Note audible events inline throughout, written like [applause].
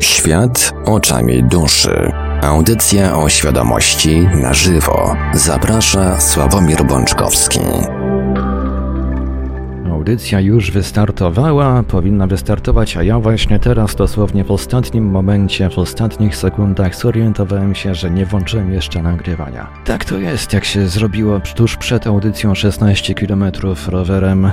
Świat oczami duszy. Audycja o świadomości na żywo. Zaprasza Sławomir Bączkowski. Audycja już wystartowała, powinna wystartować, a ja właśnie teraz, dosłownie w ostatnim momencie, w ostatnich sekundach zorientowałem się, że nie włączyłem jeszcze nagrywania. Tak to jest, jak się zrobiło tuż przed audycją 16 km rowerem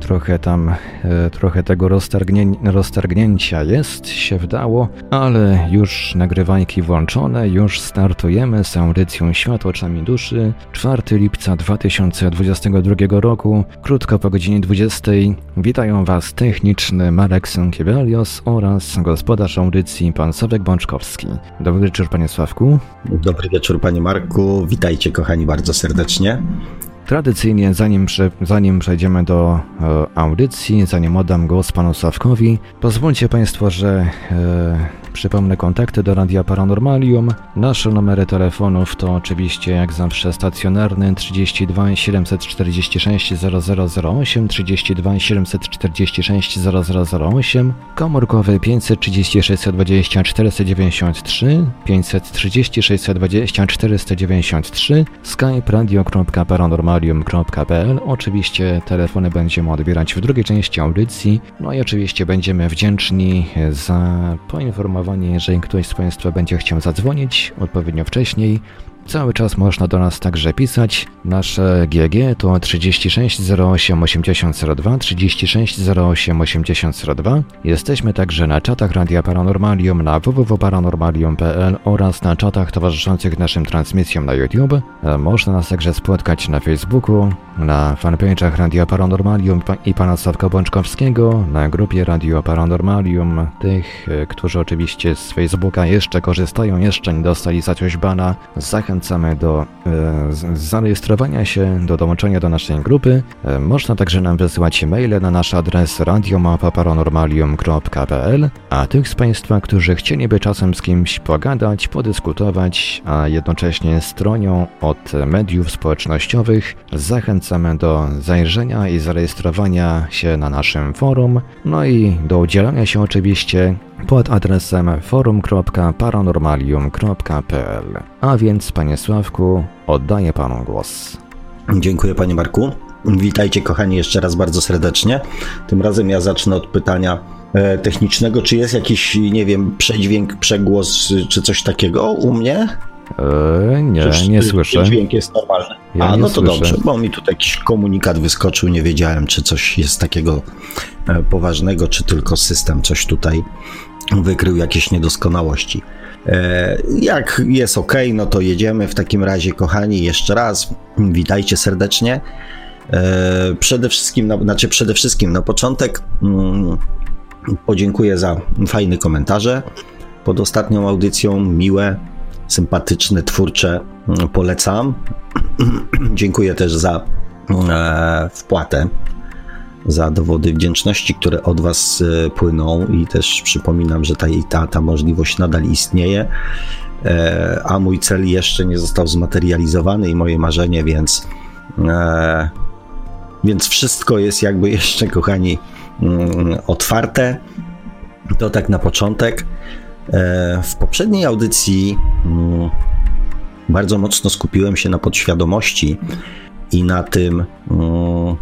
trochę tam, e, trochę tego roztargnię, roztargnięcia jest, się wdało, ale już nagrywajki włączone, już startujemy z audycją Świat oczami duszy, 4 lipca 2022 roku, krótko po godzinie 20. Witają Was techniczny Marek Sankiewelios oraz gospodarz audycji pan Sławek Bączkowski. Dobry wieczór Panie Sławku. Dobry wieczór Panie Marku, witajcie kochani bardzo serdecznie. Tradycyjnie, zanim, prze, zanim przejdziemy do e, audycji, zanim oddam głos panu Sławkowi, pozwólcie państwo, że e, Przypomnę kontakty do Radia Paranormalium. Nasze numery telefonów to oczywiście jak zawsze stacjonarny 32 746 0008, 32 746 0008, komórkowy 536 20 493, 536 20 493, skype radio.paranormalium.pl. Oczywiście telefony będziemy odbierać w drugiej części audycji, no i oczywiście będziemy wdzięczni za poinformowanie jeżeli ktoś z Państwa będzie chciał zadzwonić odpowiednio wcześniej, Cały czas można do nas także pisać. Nasze GG to 36 08 8002, 36 08 8002. Jesteśmy także na czatach Radia Paranormalium na www.paranormalium.pl oraz na czatach towarzyszących naszym transmisjom na YouTube. Można nas także spotkać na Facebooku, na fanpage'ach Radia Paranormalium i pana Sławka Bączkowskiego, na grupie Radio Paranormalium. Tych, którzy oczywiście z Facebooka jeszcze korzystają, jeszcze nie dostali za coś bana, zachęcam zachęcamy do e, zarejestrowania się, do dołączenia do naszej grupy. E, można także nam wysyłać maile na nasz adres radiomapa.paranormalium.pl a tych z Państwa, którzy chcieliby czasem z kimś pogadać, podyskutować, a jednocześnie stronią od mediów społecznościowych, zachęcamy do zajrzenia i zarejestrowania się na naszym forum, no i do udzielania się oczywiście pod adresem forum.paranormalium.pl. A więc, panie Sławku, oddaję panu głos. Dziękuję, panie Marku. Witajcie, kochani, jeszcze raz bardzo serdecznie. Tym razem ja zacznę od pytania e, technicznego. Czy jest jakiś, nie wiem, przedźwięk, przegłos, czy coś takiego u mnie? Eee, nie, Przecież nie słyszę. Dźwięk jest normalny. Ja A, no to słyszę. dobrze, bo mi tutaj jakiś komunikat wyskoczył, nie wiedziałem, czy coś jest takiego e, poważnego, czy tylko system coś tutaj wykrył jakieś niedoskonałości. E, jak jest ok, no to jedziemy w takim razie, kochani, jeszcze raz. Witajcie serdecznie. E, przede wszystkim, no, znaczy przede wszystkim na początek mm, podziękuję za fajne komentarze pod ostatnią audycją, miłe, sympatyczne, twórcze, mm, polecam. [clears throat] Dziękuję też za e, wpłatę za dowody wdzięczności, które od Was e, płyną i też przypominam, że ta, ta, ta możliwość nadal istnieje, e, a mój cel jeszcze nie został zmaterializowany i moje marzenie, więc, e, więc wszystko jest jakby jeszcze, kochani, mm, otwarte. To tak na początek. W poprzedniej audycji mm, bardzo mocno skupiłem się na podświadomości i na tym, mm,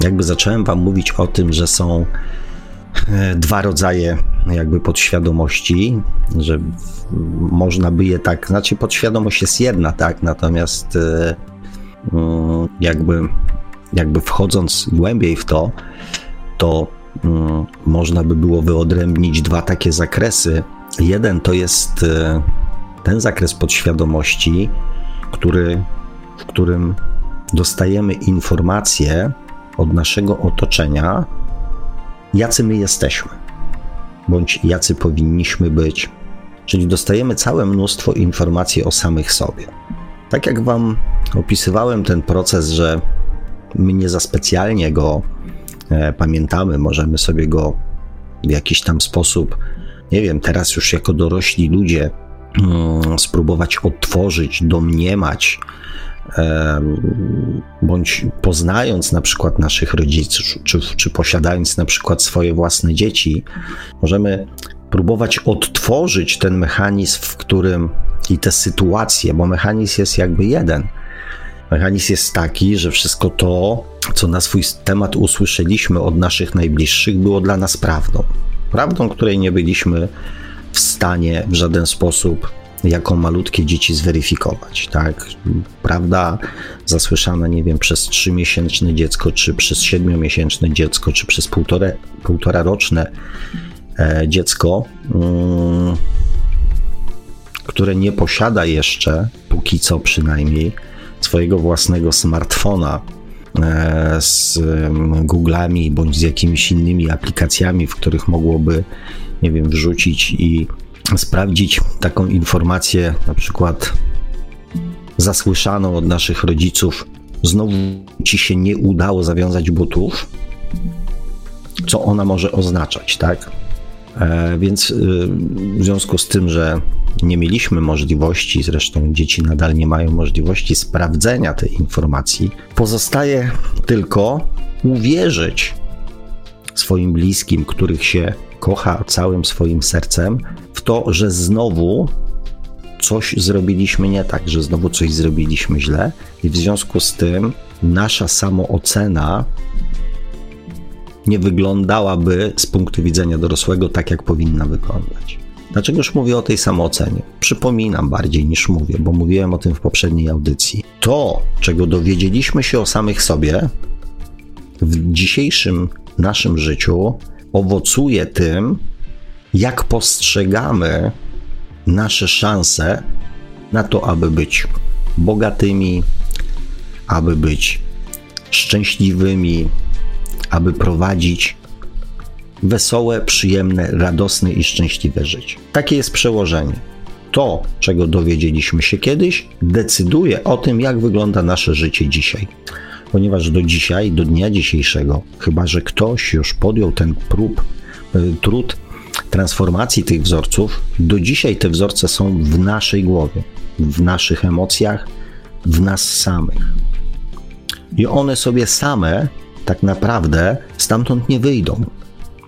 jakby zacząłem Wam mówić o tym, że są e, dwa rodzaje jakby podświadomości, że można by je tak, znaczy podświadomość jest jedna, tak, natomiast e, mm, jakby, jakby wchodząc głębiej w to, to mm, można by było wyodrębnić dwa takie zakresy. Jeden to jest e, ten zakres podświadomości, który, w którym dostajemy informacje, od naszego otoczenia, jacy my jesteśmy, bądź jacy powinniśmy być. Czyli dostajemy całe mnóstwo informacji o samych sobie. Tak jak Wam opisywałem ten proces, że my nie za specjalnie go e, pamiętamy, możemy sobie go w jakiś tam sposób, nie wiem, teraz już jako dorośli ludzie, mm, spróbować odtworzyć, domniemać, bądź poznając na przykład naszych rodziców, czy, czy posiadając na przykład swoje własne dzieci, możemy próbować odtworzyć ten mechanizm, w którym i te sytuacje, bo mechanizm jest jakby jeden. Mechanizm jest taki, że wszystko to, co na swój temat usłyszeliśmy od naszych najbliższych, było dla nas prawdą. Prawdą, której nie byliśmy w stanie w żaden sposób jako malutkie dzieci zweryfikować, tak? Prawda zasłyszana, nie wiem, przez trzymiesięczne dziecko, czy przez siedmiomiesięczne dziecko, czy przez półtore, półtora roczne e, dziecko, mm, które nie posiada jeszcze, póki co przynajmniej, swojego własnego smartfona e, z mm, Google'ami bądź z jakimiś innymi aplikacjami, w których mogłoby, nie wiem, wrzucić i sprawdzić taką informację, na przykład zasłyszaną od naszych rodziców, znowu ci się nie udało zawiązać butów, co ona może oznaczać, tak? E, więc y, w związku z tym, że nie mieliśmy możliwości, zresztą dzieci nadal nie mają możliwości sprawdzenia tej informacji, pozostaje tylko uwierzyć swoim bliskim, których się kocha całym swoim sercem, to, że znowu coś zrobiliśmy nie tak, że znowu coś zrobiliśmy źle, i w związku z tym nasza samoocena nie wyglądałaby z punktu widzenia dorosłego tak, jak powinna wyglądać. Dlaczegoż mówię o tej samoocenie? Przypominam bardziej niż mówię, bo mówiłem o tym w poprzedniej audycji. To, czego dowiedzieliśmy się o samych sobie w dzisiejszym naszym życiu, owocuje tym, jak postrzegamy nasze szanse na to, aby być bogatymi, aby być szczęśliwymi, aby prowadzić wesołe, przyjemne, radosne i szczęśliwe życie. Takie jest przełożenie. To, czego dowiedzieliśmy się kiedyś, decyduje o tym, jak wygląda nasze życie dzisiaj. Ponieważ do dzisiaj, do dnia dzisiejszego, chyba że ktoś już podjął ten prób, e, trud transformacji tych wzorców, do dzisiaj te wzorce są w naszej głowie, w naszych emocjach, w nas samych. I one sobie same tak naprawdę stamtąd nie wyjdą.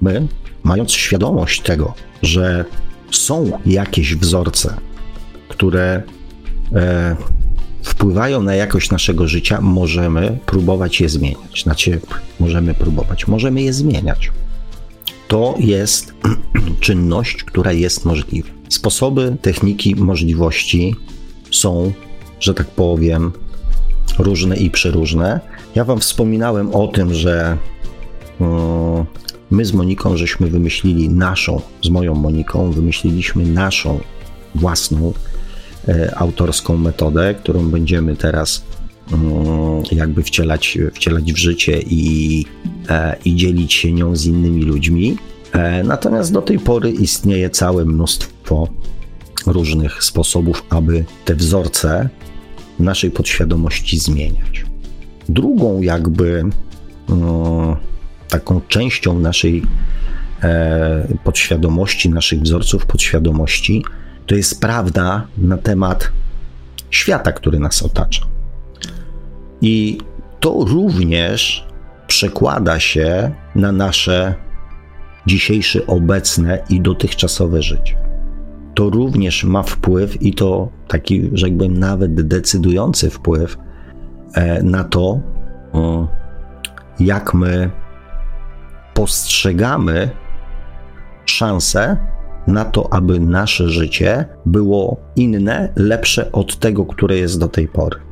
My, mając świadomość tego, że są jakieś wzorce, które e, wpływają na jakość naszego życia, możemy próbować je zmieniać. Znaczy, możemy próbować, możemy je zmieniać. To jest [clears throat] czynność, która jest możliwa. Sposoby, techniki, możliwości są, że tak powiem, różne i przeróżne. Ja Wam wspominałem o tym, że mm, my z Moniką żeśmy wymyślili naszą, z moją Moniką, wymyśliliśmy naszą własną e, autorską metodę, którą będziemy teraz jakby wcielać, wcielać w życie i, e, i dzielić się nią z innymi ludźmi. E, natomiast do tej pory istnieje całe mnóstwo różnych sposobów, aby te wzorce naszej podświadomości zmieniać. Drugą jakby no, taką częścią naszej e, podświadomości, naszych wzorców podświadomości, to jest prawda na temat świata, który nas otacza. I to również przekłada się na nasze dzisiejsze, obecne i dotychczasowe życie. To również ma wpływ i to taki, rzekłbym, nawet decydujący wpływ e, na to, jak my postrzegamy szansę na to, aby nasze życie było inne, lepsze od tego, które jest do tej pory.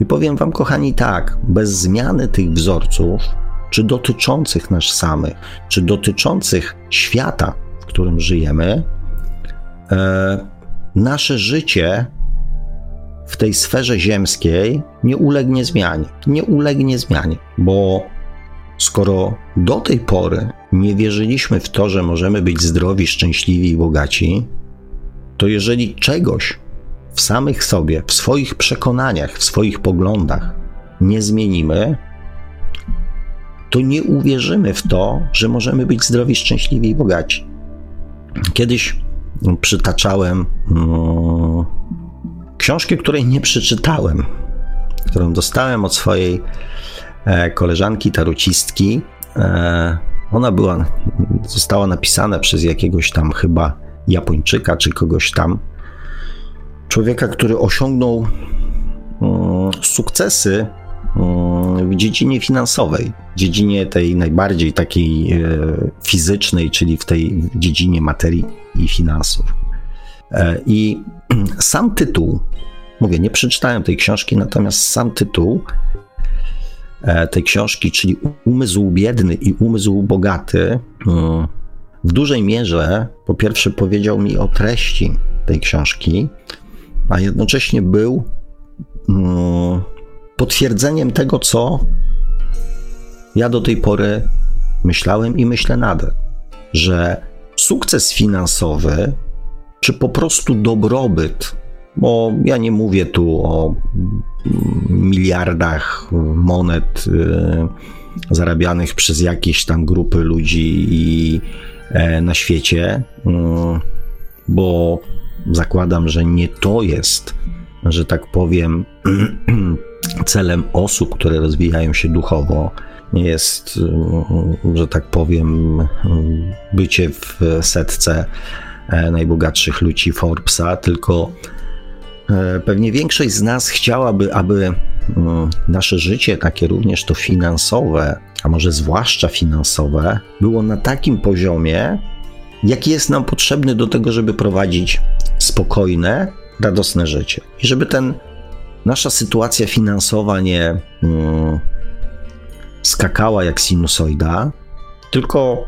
I powiem Wam, kochani, tak, bez zmiany tych wzorców, czy dotyczących nas samych, czy dotyczących świata, w którym żyjemy, e, nasze życie w tej sferze ziemskiej nie ulegnie zmianie. Nie ulegnie zmianie, bo skoro do tej pory nie wierzyliśmy w to, że możemy być zdrowi, szczęśliwi i bogaci, to jeżeli czegoś w samych sobie, w swoich przekonaniach, w swoich poglądach nie zmienimy, to nie uwierzymy w to, że możemy być zdrowi, szczęśliwi i bogaci. Kiedyś przytaczałem no, książkę, której nie przeczytałem, którą dostałem od swojej e, koleżanki tarocistki. E, Ona była, została napisana przez jakiegoś tam chyba Japończyka czy kogoś tam. Człowieka, który osiągnął mm, sukcesy mm, w dziedzinie finansowej, dziedzinie tej najbardziej takiej e, fizycznej, czyli w tej dziedzinie materii i finansów. E, I [clears throat] sam tytuł, mówię, nie przeczytałem tej książki, natomiast sam tytuł e, tej książki, czyli Umysł biedny i umysł bogaty, mm, w dużej mierze po pierwsze powiedział mi o treści tej książki, a jednocześnie był mm, potwierdzeniem tego, co ja do tej pory myślałem i myślę nadal, że sukces finansowy, czy po prostu dobrobyt, bo ja nie mówię tu o miliardach monet y, zarabianych przez jakieś tam grupy ludzi i e, na świecie, y, bo zakładam, że nie to jest, że tak powiem, [clears throat] celem osób, które rozwijają się duchowo, jest, że tak powiem, bycie w setce e, najbogatszych ludzi Forbesa, tylko e, pewnie większość z nas chciałaby, aby nasze życie, takie również to finansowe, a może zwłaszcza finansowe, było na takim poziomie, jaki jest nam potrzebny do tego, żeby prowadzić spokojne, radosne życie. I żeby ten nasza sytuacja finansowa nie mm, skakała jak sinusoida, tylko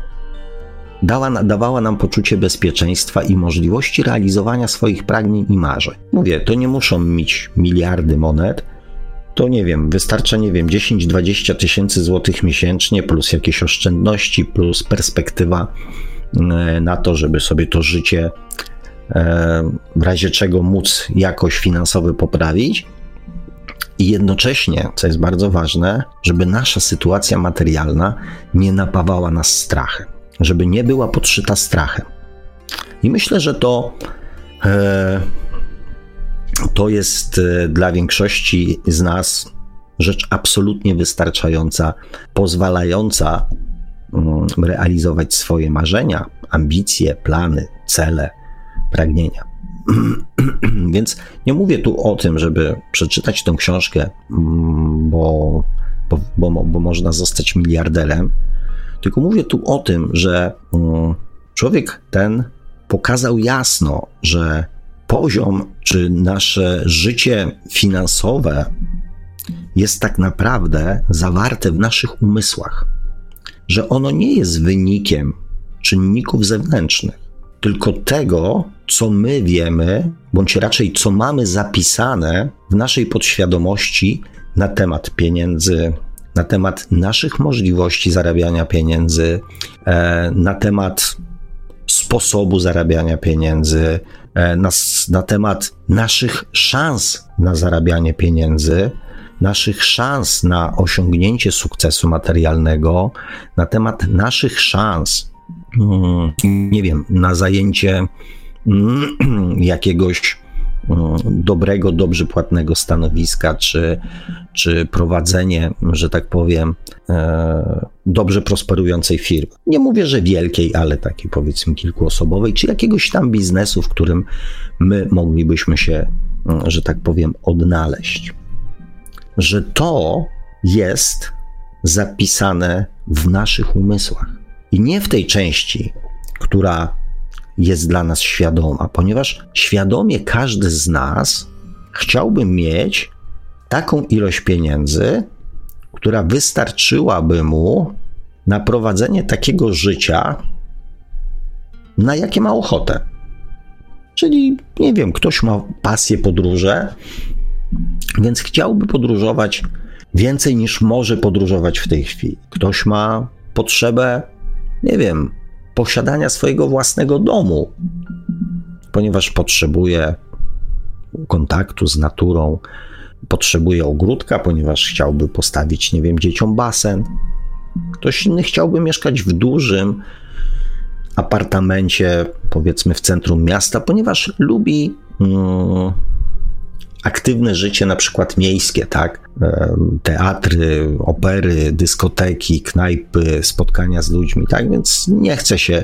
dała, dawała nam poczucie bezpieczeństwa i możliwości realizowania swoich pragnień i marzeń. Mówię, to nie muszą mieć miliardy monet, to nie wiem, wystarcza, nie wiem, 10-20 tysięcy złotych miesięcznie, plus jakieś oszczędności, plus perspektywa na to, żeby sobie to życie e, w razie czego móc jakoś finansowo poprawić. I jednocześnie, co jest bardzo ważne, żeby nasza sytuacja materialna nie napawała nas strachem, żeby nie była podszyta strachem. I myślę, że to, e, to jest e, dla większości z nas rzecz absolutnie wystarczająca, pozwalająca realizować swoje marzenia, ambicje, plany, cele, pragnienia. [clears throat] Więc nie mówię tu o tym, żeby przeczytać tę książkę, mm, bo, bo, bo, bo można zostać miliarderem, tylko mówię tu o tym, że mm, człowiek ten pokazał jasno, że poziom czy nasze życie finansowe jest tak naprawdę zawarte w naszych umysłach, że ono nie jest wynikiem czynników zewnętrznych, tylko tego, co my wiemy, bądź raczej co mamy zapisane w naszej podświadomości na temat pieniędzy, na temat naszych możliwości zarabiania pieniędzy, e, na temat sposobu zarabiania pieniędzy, e, na, na temat naszych szans na zarabianie pieniędzy, naszych szans na osiągnięcie sukcesu materialnego, na temat naszych szans Mm, nie wiem, na zajęcie mm, [clears throat] jakiegoś mm, dobrego, dobrze płatnego stanowiska, czy, czy prowadzenie, że tak powiem, e, dobrze prosperującej firmy. Nie mówię, że wielkiej, ale takiej powiedzmy kilkuosobowej, czy jakiegoś tam biznesu, w którym my moglibyśmy się, że tak powiem, odnaleźć. Że to jest zapisane w naszych umysłach. I nie w tej części, która jest dla nas świadoma, ponieważ świadomie każdy z nas chciałby mieć taką ilość pieniędzy, która wystarczyłaby mu na prowadzenie takiego życia, na jakie ma ochotę. Czyli, nie wiem, ktoś ma pasję podróże, więc chciałby podróżować więcej niż może podróżować w tej chwili. Ktoś ma potrzebę nie wiem, posiadania swojego własnego domu, ponieważ potrzebuje kontaktu z naturą, potrzebuje ogródka, ponieważ chciałby postawić, nie wiem, dzieciom basen. Ktoś inny chciałby mieszkać w dużym apartamencie, powiedzmy w centrum miasta, ponieważ lubi mm, aktywne życie, na przykład miejskie, tak? Teatry, opery, dyskoteki, knajpy, spotkania z ludźmi, tak? Więc nie chce się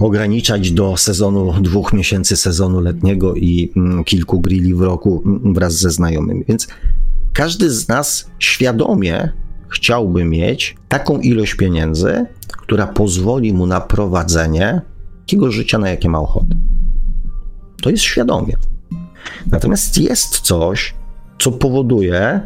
ograniczać do sezonu dwóch miesięcy sezonu letniego i mm, kilku grilli w roku mm, wraz ze znajomymi. Więc każdy z nas świadomie chciałby mieć taką ilość pieniędzy, która pozwoli mu na prowadzenie takiego życia, na jakie ma ochotę. To jest świadomie. Natomiast jest coś, co powoduje,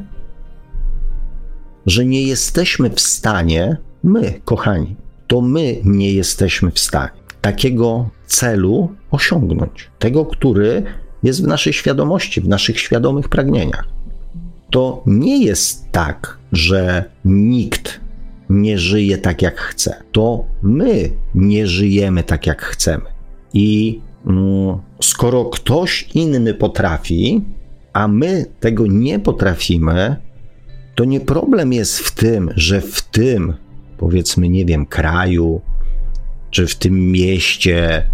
że nie jesteśmy w stanie, my, kochani, to my nie jesteśmy w stanie takiego celu osiągnąć. Tego, który jest w naszej świadomości, w naszych świadomych pragnieniach. To nie jest tak, że nikt nie żyje tak, jak chce. To my nie żyjemy tak, jak chcemy. I mm, skoro ktoś inny potrafi, a my tego nie potrafimy, to nie problem jest w tym, że w tym, powiedzmy, nie wiem, kraju, czy w tym mieście,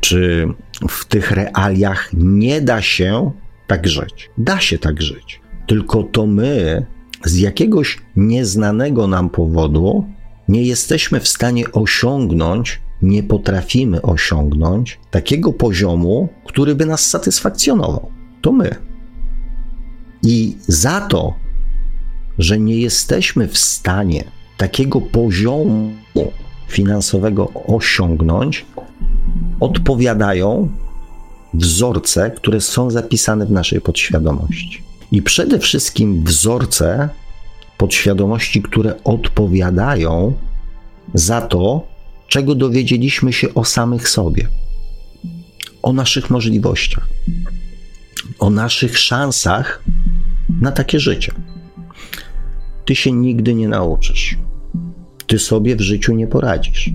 czy w tych realiach nie da się tak żyć. Da się tak żyć. Tylko to my z jakiegoś nieznanego nam powodu nie jesteśmy w stanie osiągnąć, nie potrafimy osiągnąć takiego poziomu, który by nas satysfakcjonował. To my. I za to, że nie jesteśmy w stanie takiego poziomu finansowego osiągnąć, odpowiadają wzorce, które są zapisane w naszej podświadomości. I przede wszystkim wzorce podświadomości, które odpowiadają za to, czego dowiedzieliśmy się o samych sobie, o naszych możliwościach, o naszych szansach na takie życie. Ty się nigdy nie nauczysz ty sobie w życiu nie poradzisz.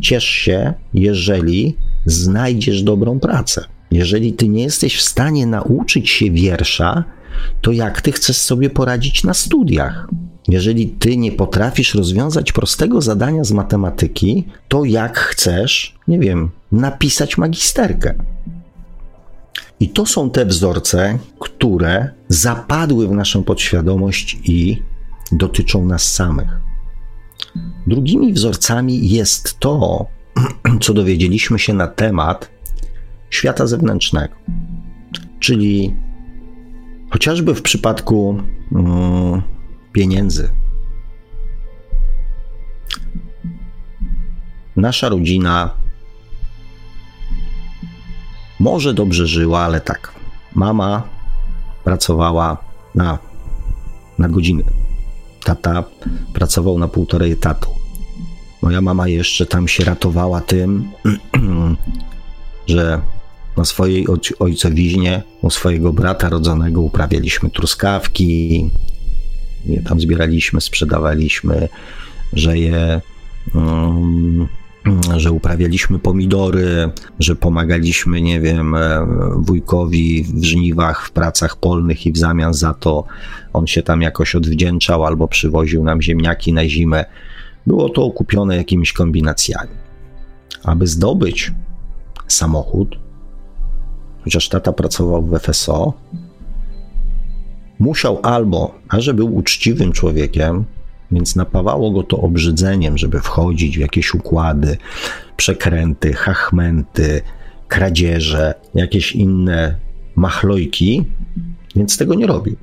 Ciesz się, jeżeli znajdziesz dobrą pracę. Jeżeli ty nie jesteś w stanie nauczyć się wiersza, to jak ty chcesz sobie poradzić na studiach? Jeżeli ty nie potrafisz rozwiązać prostego zadania z matematyki, to jak chcesz, nie wiem, napisać magisterkę? I to są te wzorce, które zapadły w naszą podświadomość i dotyczą nas samych. Drugimi wzorcami jest to, [clears throat] co dowiedzieliśmy się na temat świata zewnętrznego. Czyli chociażby w przypadku mm, pieniędzy. Nasza rodzina może dobrze żyła, ale tak. Mama pracowała na, na godziny Tata pracował na półtorej etatu. Moja mama jeszcze tam się ratowała tym, [clears throat] że na swojej ojcowiźnie u swojego brata rodzonego uprawialiśmy truskawki, je tam zbieraliśmy, sprzedawaliśmy, że je um, że uprawialiśmy pomidory, że pomagaliśmy, nie wiem, e, wujkowi w żniwach, w pracach polnych i w zamian za to on się tam jakoś odwdzięczał albo przywoził nam ziemniaki na zimę. Było to okupione jakimiś kombinacjami. Aby zdobyć samochód, chociaż tata pracował w FSO, musiał albo, a że był uczciwym człowiekiem, więc napawało go to obrzydzeniem, żeby wchodzić w jakieś układy, przekręty, hachmenty, kradzieże, jakieś inne machlojki, więc tego nie robił.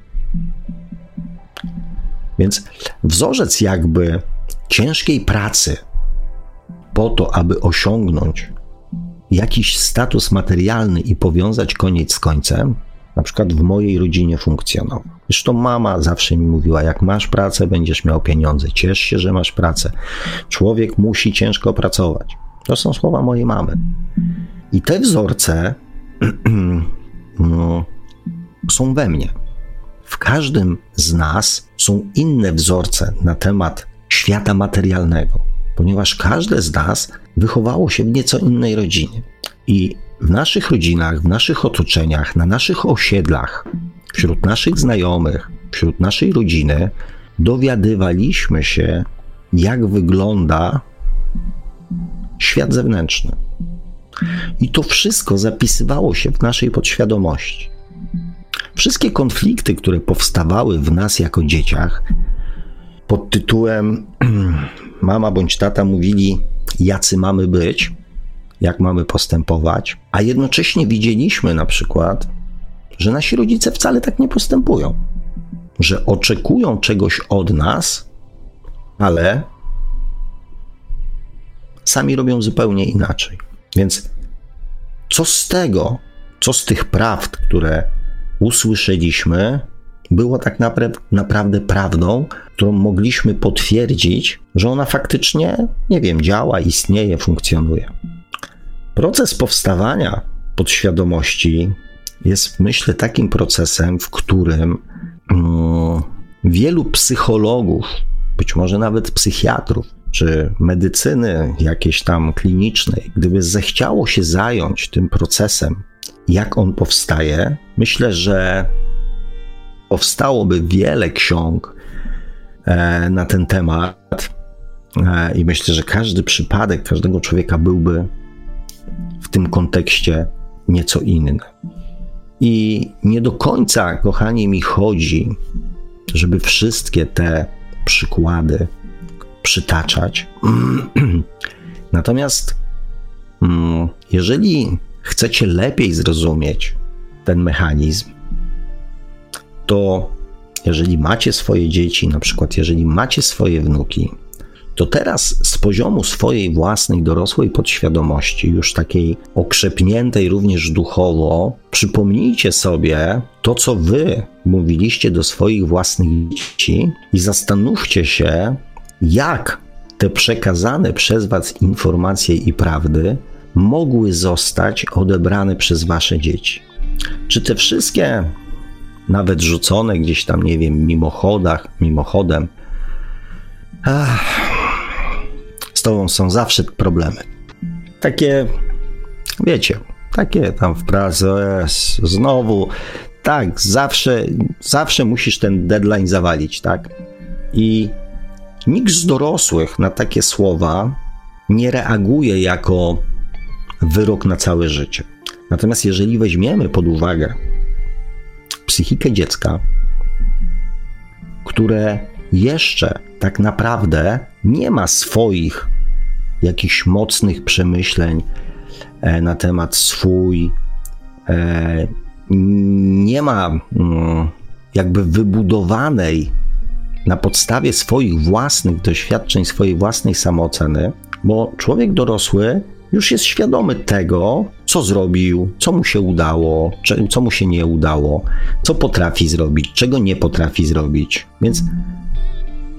Więc wzorzec jakby ciężkiej pracy po to, aby osiągnąć jakiś status materialny i powiązać koniec z końcem, na przykład w mojej rodzinie funkcjonował. Zresztą mama zawsze mi mówiła, jak masz pracę, będziesz miał pieniądze. Ciesz się, że masz pracę. Człowiek musi ciężko pracować. To są słowa mojej mamy. I te wzorce [clears throat] no, są we mnie. W każdym z nas są inne wzorce na temat świata materialnego, ponieważ każde z nas wychowało się w nieco innej rodzinie. I w naszych rodzinach, w naszych otoczeniach, na naszych osiedlach, wśród naszych znajomych, wśród naszej rodziny dowiadywaliśmy się, jak wygląda świat zewnętrzny. I to wszystko zapisywało się w naszej podświadomości. Wszystkie konflikty, które powstawały w nas jako dzieciach, pod tytułem [clears throat] Mama bądź tata mówili, jacy mamy być, jak mamy postępować, a jednocześnie widzieliśmy na przykład, że nasi rodzice wcale tak nie postępują, że oczekują czegoś od nas, ale sami robią zupełnie inaczej. Więc co z tego, co z tych prawd, które usłyszeliśmy, było tak naprawdę, prawdą, którą mogliśmy potwierdzić, że ona faktycznie, nie wiem, działa, istnieje, funkcjonuje. Proces powstawania podświadomości jest, myślę, takim procesem, w którym mm, wielu psychologów, być może nawet psychiatrów, czy medycyny jakiejś tam klinicznej, gdyby zechciało się zająć tym procesem, jak on powstaje, myślę, że powstałoby wiele ksiąg e, na ten temat. E, I myślę, że każdy przypadek każdego człowieka byłby w tym kontekście nieco inny. I nie do końca, kochani, mi chodzi, żeby wszystkie te przykłady przytaczać. [clears throat] Natomiast mm, jeżeli chcecie lepiej zrozumieć ten mechanizm, to jeżeli macie swoje dzieci, na przykład jeżeli macie swoje wnuki, to teraz z poziomu swojej własnej dorosłej podświadomości, już takiej okrzepniętej również duchowo, przypomnijcie sobie to, co wy mówiliście do swoich własnych dzieci i zastanówcie się, jak te przekazane przez was informacje i prawdy mogły zostać odebrane przez wasze dzieci. Czy te wszystkie, nawet rzucone gdzieś tam, nie wiem, mimochodach, mimochodem, ach, z tobą są zawsze problemy. Takie, wiecie, takie tam w pracy, znowu, tak, zawsze, zawsze musisz ten deadline zawalić, tak? I nikt z dorosłych na takie słowa nie reaguje jako wyrok na całe życie. Natomiast jeżeli weźmiemy pod uwagę psychikę dziecka, które jeszcze tak naprawdę nie ma swoich jakichś mocnych przemyśleń e, na temat swój, e, nie ma mm, jakby wybudowanej na podstawie swoich własnych doświadczeń, swojej własnej samooceny, bo człowiek dorosły już jest świadomy tego, co zrobił, co mu się udało, co mu się nie udało, co potrafi zrobić, czego nie potrafi zrobić. Więc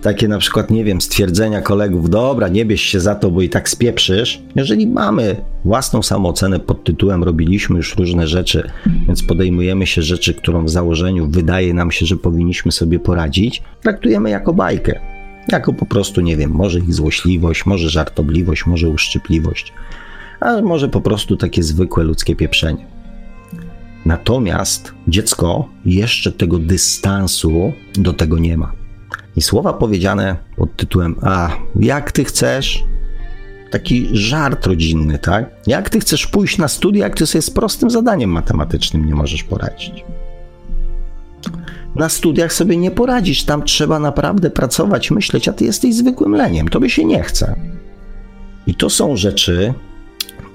takie na przykład, nie wiem, stwierdzenia kolegów, dobra, nie bierz się za to, bo i tak spieprzysz. Jeżeli mamy własną samoocenę pod tytułem robiliśmy już różne rzeczy, więc podejmujemy się rzeczy, którą w założeniu wydaje nam się, że powinniśmy sobie poradzić, traktujemy jako bajkę. Jako po prostu, nie wiem, może ich złośliwość, może żartobliwość, może uszczypliwość, a może po prostu takie zwykłe ludzkie pieprzenie. Natomiast dziecko jeszcze tego dystansu do tego nie ma. I słowa powiedziane pod tytułem: A, jak ty chcesz? Taki żart rodzinny, tak? Jak ty chcesz pójść na studia, jak ty sobie z prostym zadaniem matematycznym nie możesz poradzić? Na studiach sobie nie poradzisz, tam trzeba naprawdę pracować, myśleć, a ty jesteś zwykłym leniem, to by się nie chce. I to są rzeczy,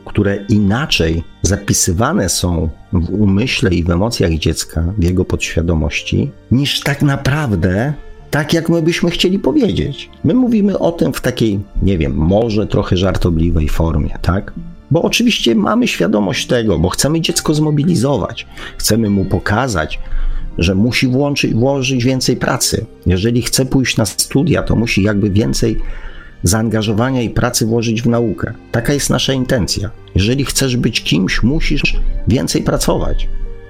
które inaczej zapisywane są w umyśle i w emocjach dziecka, w jego podświadomości, niż tak naprawdę tak, jak my byśmy chcieli powiedzieć. My mówimy o tym w takiej, nie wiem, może trochę żartobliwej formie, tak? Bo oczywiście mamy świadomość tego, bo chcemy dziecko zmobilizować, chcemy mu pokazać, że musi włączyć, włożyć więcej pracy. Jeżeli chce pójść na studia, to musi jakby więcej zaangażowania i pracy włożyć w naukę. Taka jest nasza intencja. Jeżeli chcesz być kimś, musisz więcej pracować.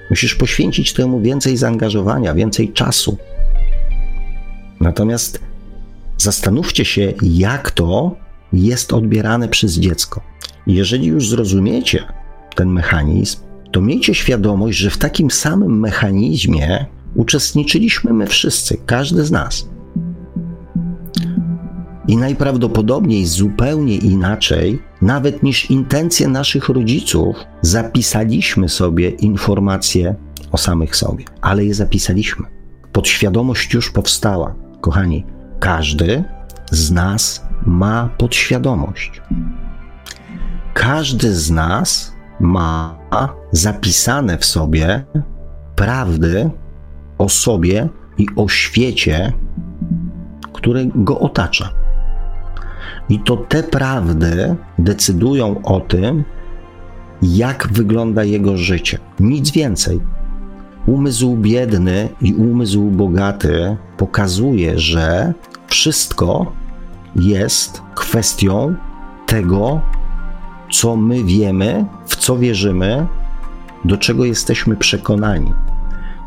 Musisz poświęcić temu więcej zaangażowania, więcej czasu. Natomiast zastanówcie się, jak to jest odbierane przez dziecko. Jeżeli już zrozumiecie ten mechanizm, to miejcie świadomość, że w takim samym mechanizmie uczestniczyliśmy my wszyscy, każdy z nas. I najprawdopodobniej zupełnie inaczej, nawet niż intencje naszych rodziców, zapisaliśmy sobie informacje o samych sobie, ale je zapisaliśmy. Podświadomość już powstała. Kochani, każdy z nas ma podświadomość. Każdy z nas ma zapisane w sobie prawdy o sobie i o świecie, który go otacza. I to te prawdy decydują o tym, jak wygląda jego życie. Nic więcej. Umysł biedny i umysł bogaty pokazuje, że wszystko jest kwestią tego, co my wiemy, w co wierzymy, do czego jesteśmy przekonani,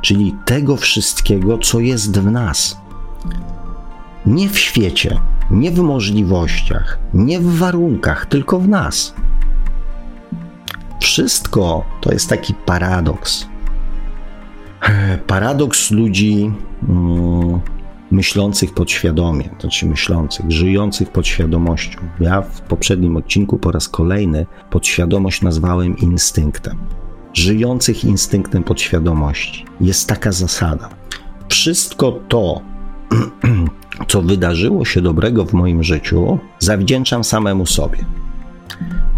czyli tego wszystkiego, co jest w nas. Nie w świecie, nie w możliwościach, nie w warunkach, tylko w nas. Wszystko to jest taki paradoks. Paradoks ludzi mm, myślących podświadomie, to znaczy myślących, żyjących podświadomością. Ja w poprzednim odcinku po raz kolejny podświadomość nazwałem instynktem. Żyjących instynktem podświadomości. Jest taka zasada. Wszystko to, [clears throat] co wydarzyło się dobrego w moim życiu, zawdzięczam samemu sobie.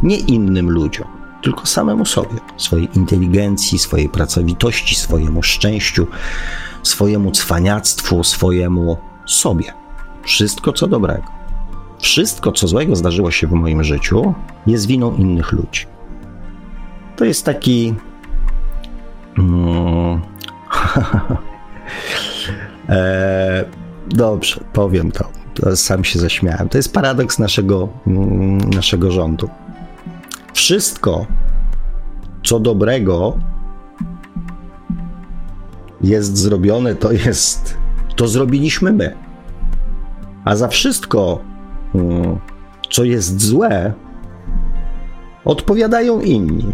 Nie innym ludziom, tylko samemu sobie, swojej inteligencji, swojej pracowitości, swojemu szczęściu, swojemu cwaniactwu, swojemu sobie. Wszystko co dobrego. Wszystko co złego zdarzyło się w moim życiu jest winą innych ludzi. To jest taki. Hmm, [laughs] e, dobrze, powiem to. to. Sam się zaśmiałem. To jest paradoks naszego, mm, naszego rządu. Wszystko, co dobrego jest zrobione, to jest. To zrobiliśmy my. A za wszystko, mm, co jest złe, odpowiadają inni.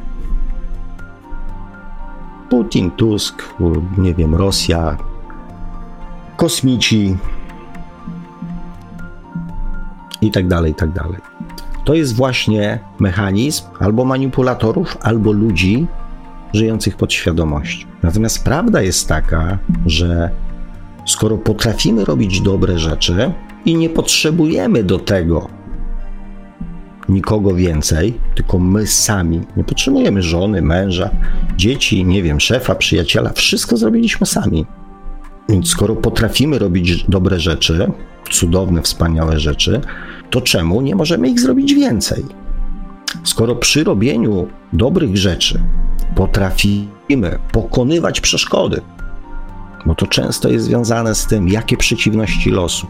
Putin, Tusk, nie wiem, Rosja, kosmici i tak dalej, i tak dalej. To jest właśnie mechanizm albo manipulatorów, albo ludzi, żyjących pod świadomością. Natomiast prawda jest taka, że skoro potrafimy robić dobre rzeczy i nie potrzebujemy do tego nikogo więcej, tylko my sami, nie potrzebujemy żony, męża, dzieci, nie wiem, szefa, przyjaciela, wszystko zrobiliśmy sami. Więc skoro potrafimy robić dobre rzeczy, cudowne, wspaniałe rzeczy, to czemu nie możemy ich zrobić więcej? Skoro przy robieniu dobrych rzeczy potrafimy pokonywać przeszkody, bo to często jest związane z tym, jakie przeciwności losu,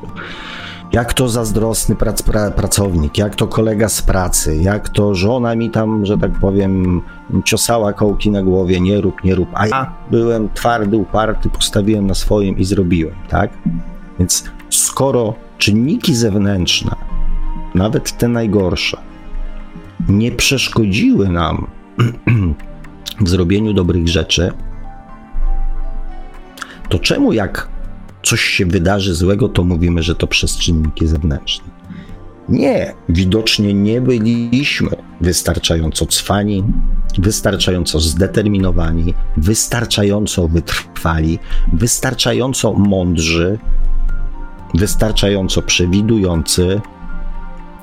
jak to zazdrosny prac, pra, pracownik, jak to kolega z pracy, jak to żona mi tam, że tak powiem, ciosała kołki na głowie, nie rób, nie rób, a ja byłem twardy, uparty, postawiłem na swoim i zrobiłem, tak? Więc skoro czynniki zewnętrzne, nawet te najgorsze, nie przeszkodziły nam [clears throat] w zrobieniu dobrych rzeczy, to czemu jak coś się wydarzy złego, to mówimy, że to przez czynniki zewnętrzne? Nie, widocznie nie byliśmy wystarczająco cwani, wystarczająco zdeterminowani, wystarczająco wytrwali, wystarczająco mądrzy, wystarczająco przewidujący,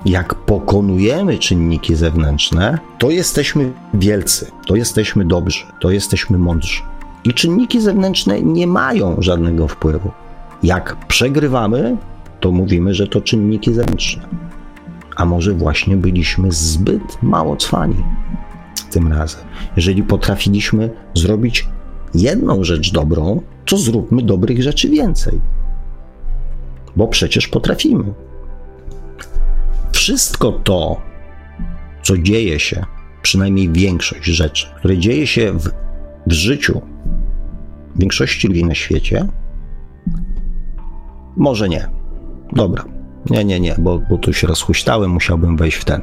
jak pokonujemy czynniki zewnętrzne, to jesteśmy wielcy, to jesteśmy dobrzy, to jesteśmy mądrzy. I czynniki zewnętrzne nie mają żadnego wpływu. Jak przegrywamy, to mówimy, że to czynniki zewnętrzne. A może właśnie byliśmy zbyt mało cwani tym razem. Jeżeli potrafiliśmy zrobić jedną rzecz dobrą, to zróbmy dobrych rzeczy więcej. Bo przecież potrafimy wszystko to, co dzieje się, przynajmniej większość rzeczy, które dzieje się w, w życiu większości ludzi na świecie, może nie. Dobra. Nie, nie, nie, bo, bo tu się rozhuśtałem, musiałbym wejść w ten.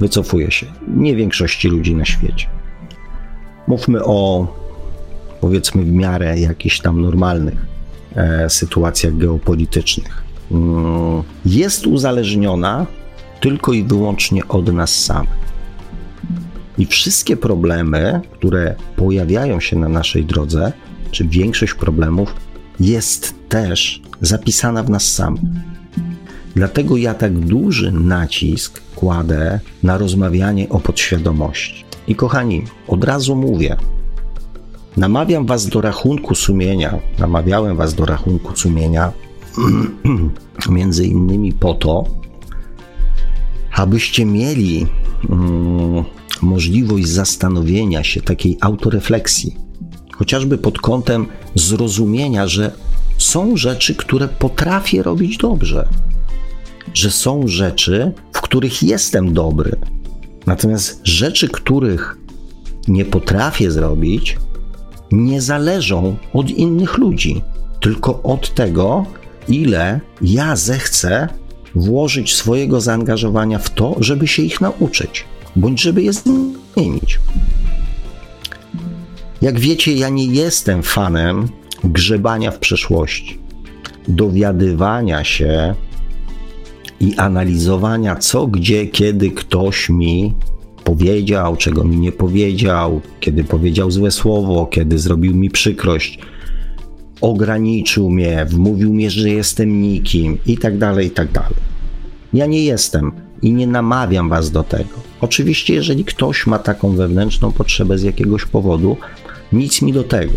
Wycofuję się. Nie większości ludzi na świecie. Mówmy o, powiedzmy, w miarę jakichś tam normalnych e, sytuacjach geopolitycznych mm, jest uzależniona tylko i wyłącznie od nas samych. I wszystkie problemy, które pojawiają się na naszej drodze, czy większość problemów, jest też zapisana w nas samych. Dlatego ja tak duży nacisk kładę na rozmawianie o podświadomości. I kochani, od razu mówię, namawiam was do rachunku sumienia, namawiałem was do rachunku sumienia, [clears throat] między innymi po to, abyście mieli mm, możliwość zastanowienia się, takiej autorefleksji, chociażby pod kątem zrozumienia, że są rzeczy, które potrafię robić dobrze, że są rzeczy, w których jestem dobry. Natomiast rzeczy, których nie potrafię zrobić, nie zależą od innych ludzi, tylko od tego, ile ja zechcę włożyć swojego zaangażowania w to, żeby się ich nauczyć, bądź żeby je zmienić. Jak wiecie, ja nie jestem fanem grzebania w przeszłości, dowiadywania się i analizowania, co, gdzie, kiedy ktoś mi powiedział, czego mi nie powiedział, kiedy powiedział złe słowo, kiedy zrobił mi przykrość, ograniczył mnie, wmówił mi, że jestem nikim i tak dalej, i tak dalej. Ja nie jestem i nie namawiam was do tego. Oczywiście, jeżeli ktoś ma taką wewnętrzną potrzebę z jakiegoś powodu, nic mi do tego.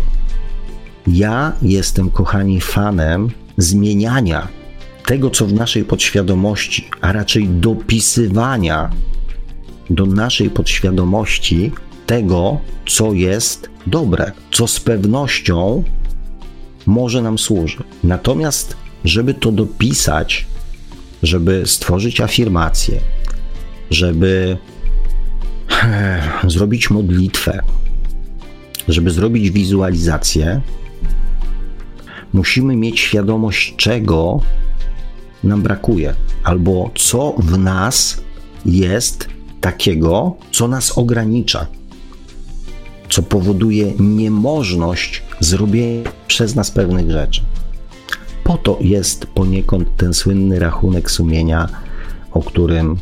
Ja jestem, kochani, fanem zmieniania tego, co w naszej podświadomości, a raczej dopisywania do naszej podświadomości tego, co jest dobre, co z pewnością może nam służyć. Natomiast, żeby to dopisać, żeby stworzyć afirmację, żeby zrobić modlitwę, żeby zrobić wizualizację, musimy mieć świadomość, czego nam brakuje, albo co w nas jest takiego, co nas ogranicza, co powoduje niemożność zrobienia przez nas pewnych rzeczy. Po to jest poniekąd ten słynny rachunek sumienia, o którym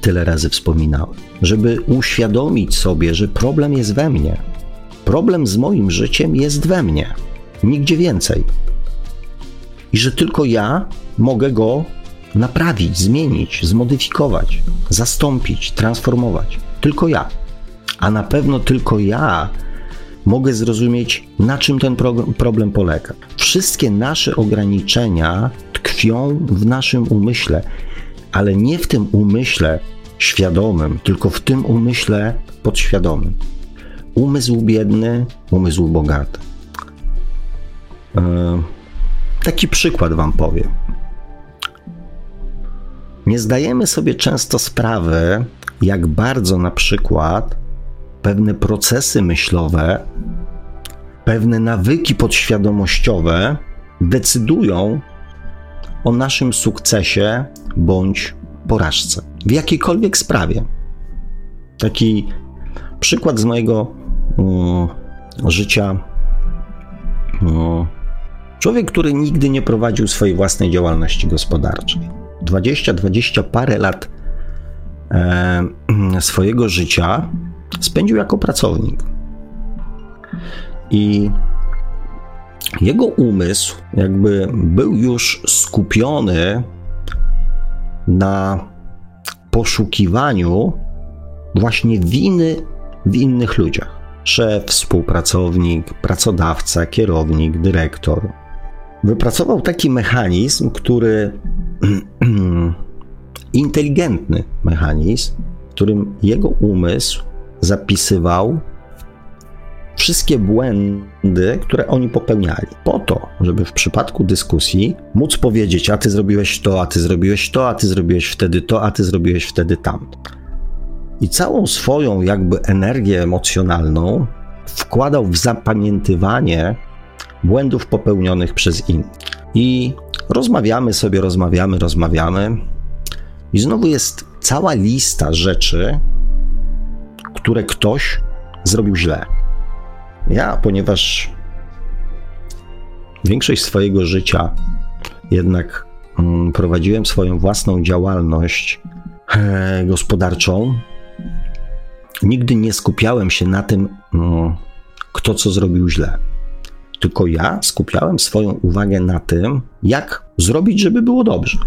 tyle razy wspominałem, żeby uświadomić sobie, że problem jest we mnie. Problem z moim życiem jest we mnie, nigdzie więcej. I że tylko ja mogę go naprawić, zmienić, zmodyfikować, zastąpić, transformować. Tylko ja. A na pewno tylko ja mogę zrozumieć, na czym ten problem polega. Wszystkie nasze ograniczenia tkwią w naszym umyśle, ale nie w tym umyśle świadomym, tylko w tym umyśle podświadomym. Umysł biedny, umysł bogaty. E, taki przykład Wam powiem. Nie zdajemy sobie często sprawy, jak bardzo na przykład pewne procesy myślowe, pewne nawyki podświadomościowe decydują o naszym sukcesie bądź porażce w jakiejkolwiek sprawie. Taki przykład z mojego życia. Człowiek, który nigdy nie prowadził swojej własnej działalności gospodarczej. 20, 20 parę lat [clears throat] swojego życia spędził jako pracownik. I jego umysł jakby był już skupiony na poszukiwaniu właśnie winy w innych ludziach. Szef, współpracownik, pracodawca, kierownik, dyrektor. Wypracował taki mechanizm, który [clears throat] inteligentny mechanizm, w którym jego umysł zapisywał wszystkie błędy, które oni popełniali, po to, żeby w przypadku dyskusji móc powiedzieć: A ty zrobiłeś to, a ty zrobiłeś to, a ty zrobiłeś wtedy to, a ty zrobiłeś wtedy tamto. I całą swoją jakby energię emocjonalną wkładał w zapamiętywanie błędów popełnionych przez innych. I rozmawiamy sobie, rozmawiamy, rozmawiamy. I znowu jest cała lista rzeczy, które ktoś zrobił źle. Ja, ponieważ większość swojego życia jednak mm, prowadziłem swoją własną działalność e, gospodarczą, nigdy nie skupiałem się na tym, mm, kto co zrobił źle. Tylko ja skupiałem swoją uwagę na tym, jak zrobić, żeby było dobrze.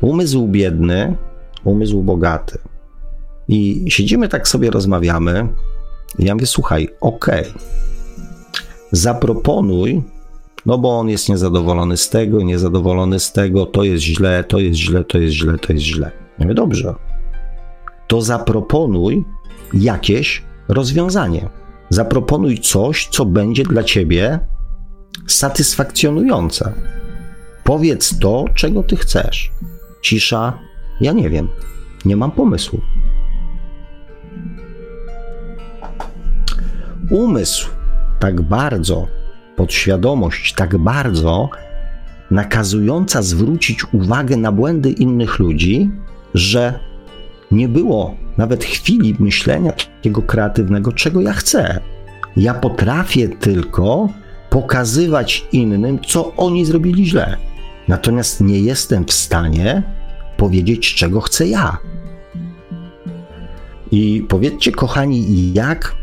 Umysł biedny, umysł bogaty. I siedzimy tak sobie, rozmawiamy. Ja mówię, słuchaj, okej, okay, zaproponuj, no bo on jest niezadowolony z tego, niezadowolony z tego, to jest źle, to jest źle, to jest źle, to jest źle. Ja mówię, dobrze, to zaproponuj jakieś rozwiązanie. Zaproponuj coś, co będzie dla ciebie satysfakcjonujące. Powiedz to, czego ty chcesz. Cisza, ja nie wiem, nie mam pomysłu. Umysł tak bardzo, podświadomość tak bardzo nakazująca zwrócić uwagę na błędy innych ludzi, że nie było nawet chwili myślenia takiego kreatywnego, czego ja chcę. Ja potrafię tylko pokazywać innym, co oni zrobili źle. Natomiast nie jestem w stanie powiedzieć, czego chcę ja. I powiedzcie, kochani, jak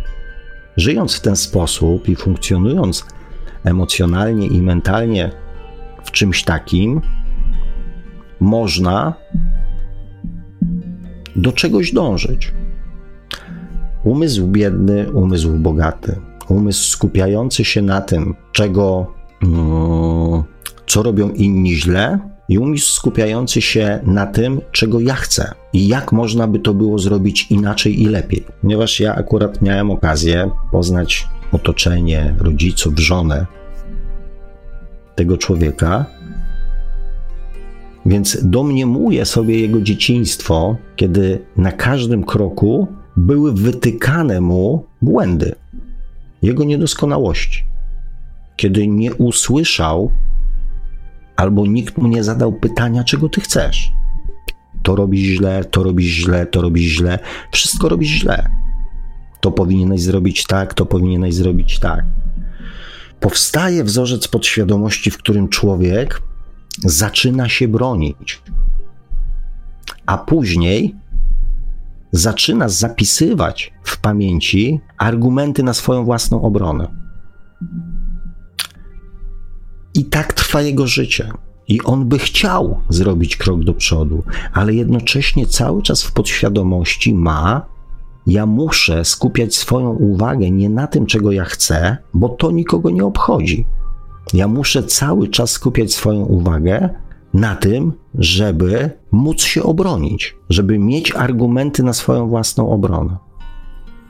żyjąc w ten sposób i funkcjonując emocjonalnie i mentalnie w czymś takim, można do czegoś dążyć. Umysł biedny, umysł bogaty, umysł skupiający się na tym, czego, mm, co robią inni źle, i umysł skupiający się na tym, czego ja chcę i jak można by to było zrobić inaczej i lepiej. Ponieważ ja akurat miałem okazję poznać otoczenie, rodziców, żonę tego człowieka, więc domniemuję sobie jego dzieciństwo, kiedy na każdym kroku były wytykane mu błędy, jego niedoskonałości. Kiedy nie usłyszał, albo nikt mu nie zadał pytania, czego ty chcesz. To robisz źle, to robisz źle, to robisz źle, wszystko robisz źle. To powinieneś zrobić tak, to powinieneś zrobić tak. Powstaje wzorzec podświadomości, w którym człowiek zaczyna się bronić, a później zaczyna zapisywać w pamięci argumenty na swoją własną obronę. I tak trwa jego życie. I on by chciał zrobić krok do przodu, ale jednocześnie cały czas w podświadomości ma: ja muszę skupiać swoją uwagę nie na tym, czego ja chcę, bo to nikogo nie obchodzi. Ja muszę cały czas skupiać swoją uwagę na tym, żeby móc się obronić, żeby mieć argumenty na swoją własną obronę.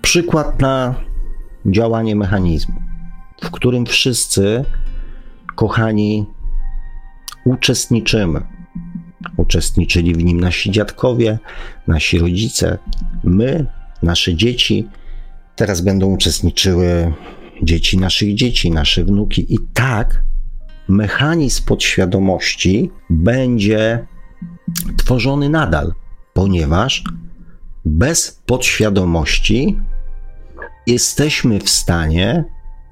Przykład na działanie mechanizmu, w którym wszyscy, kochani, uczestniczymy. Uczestniczyli w nim nasi dziadkowie, nasi rodzice, my, nasze dzieci. Teraz będą uczestniczyły dzieci naszych dzieci, nasze wnuki. I tak mechanizm podświadomości będzie tworzony nadal, ponieważ bez podświadomości jesteśmy w stanie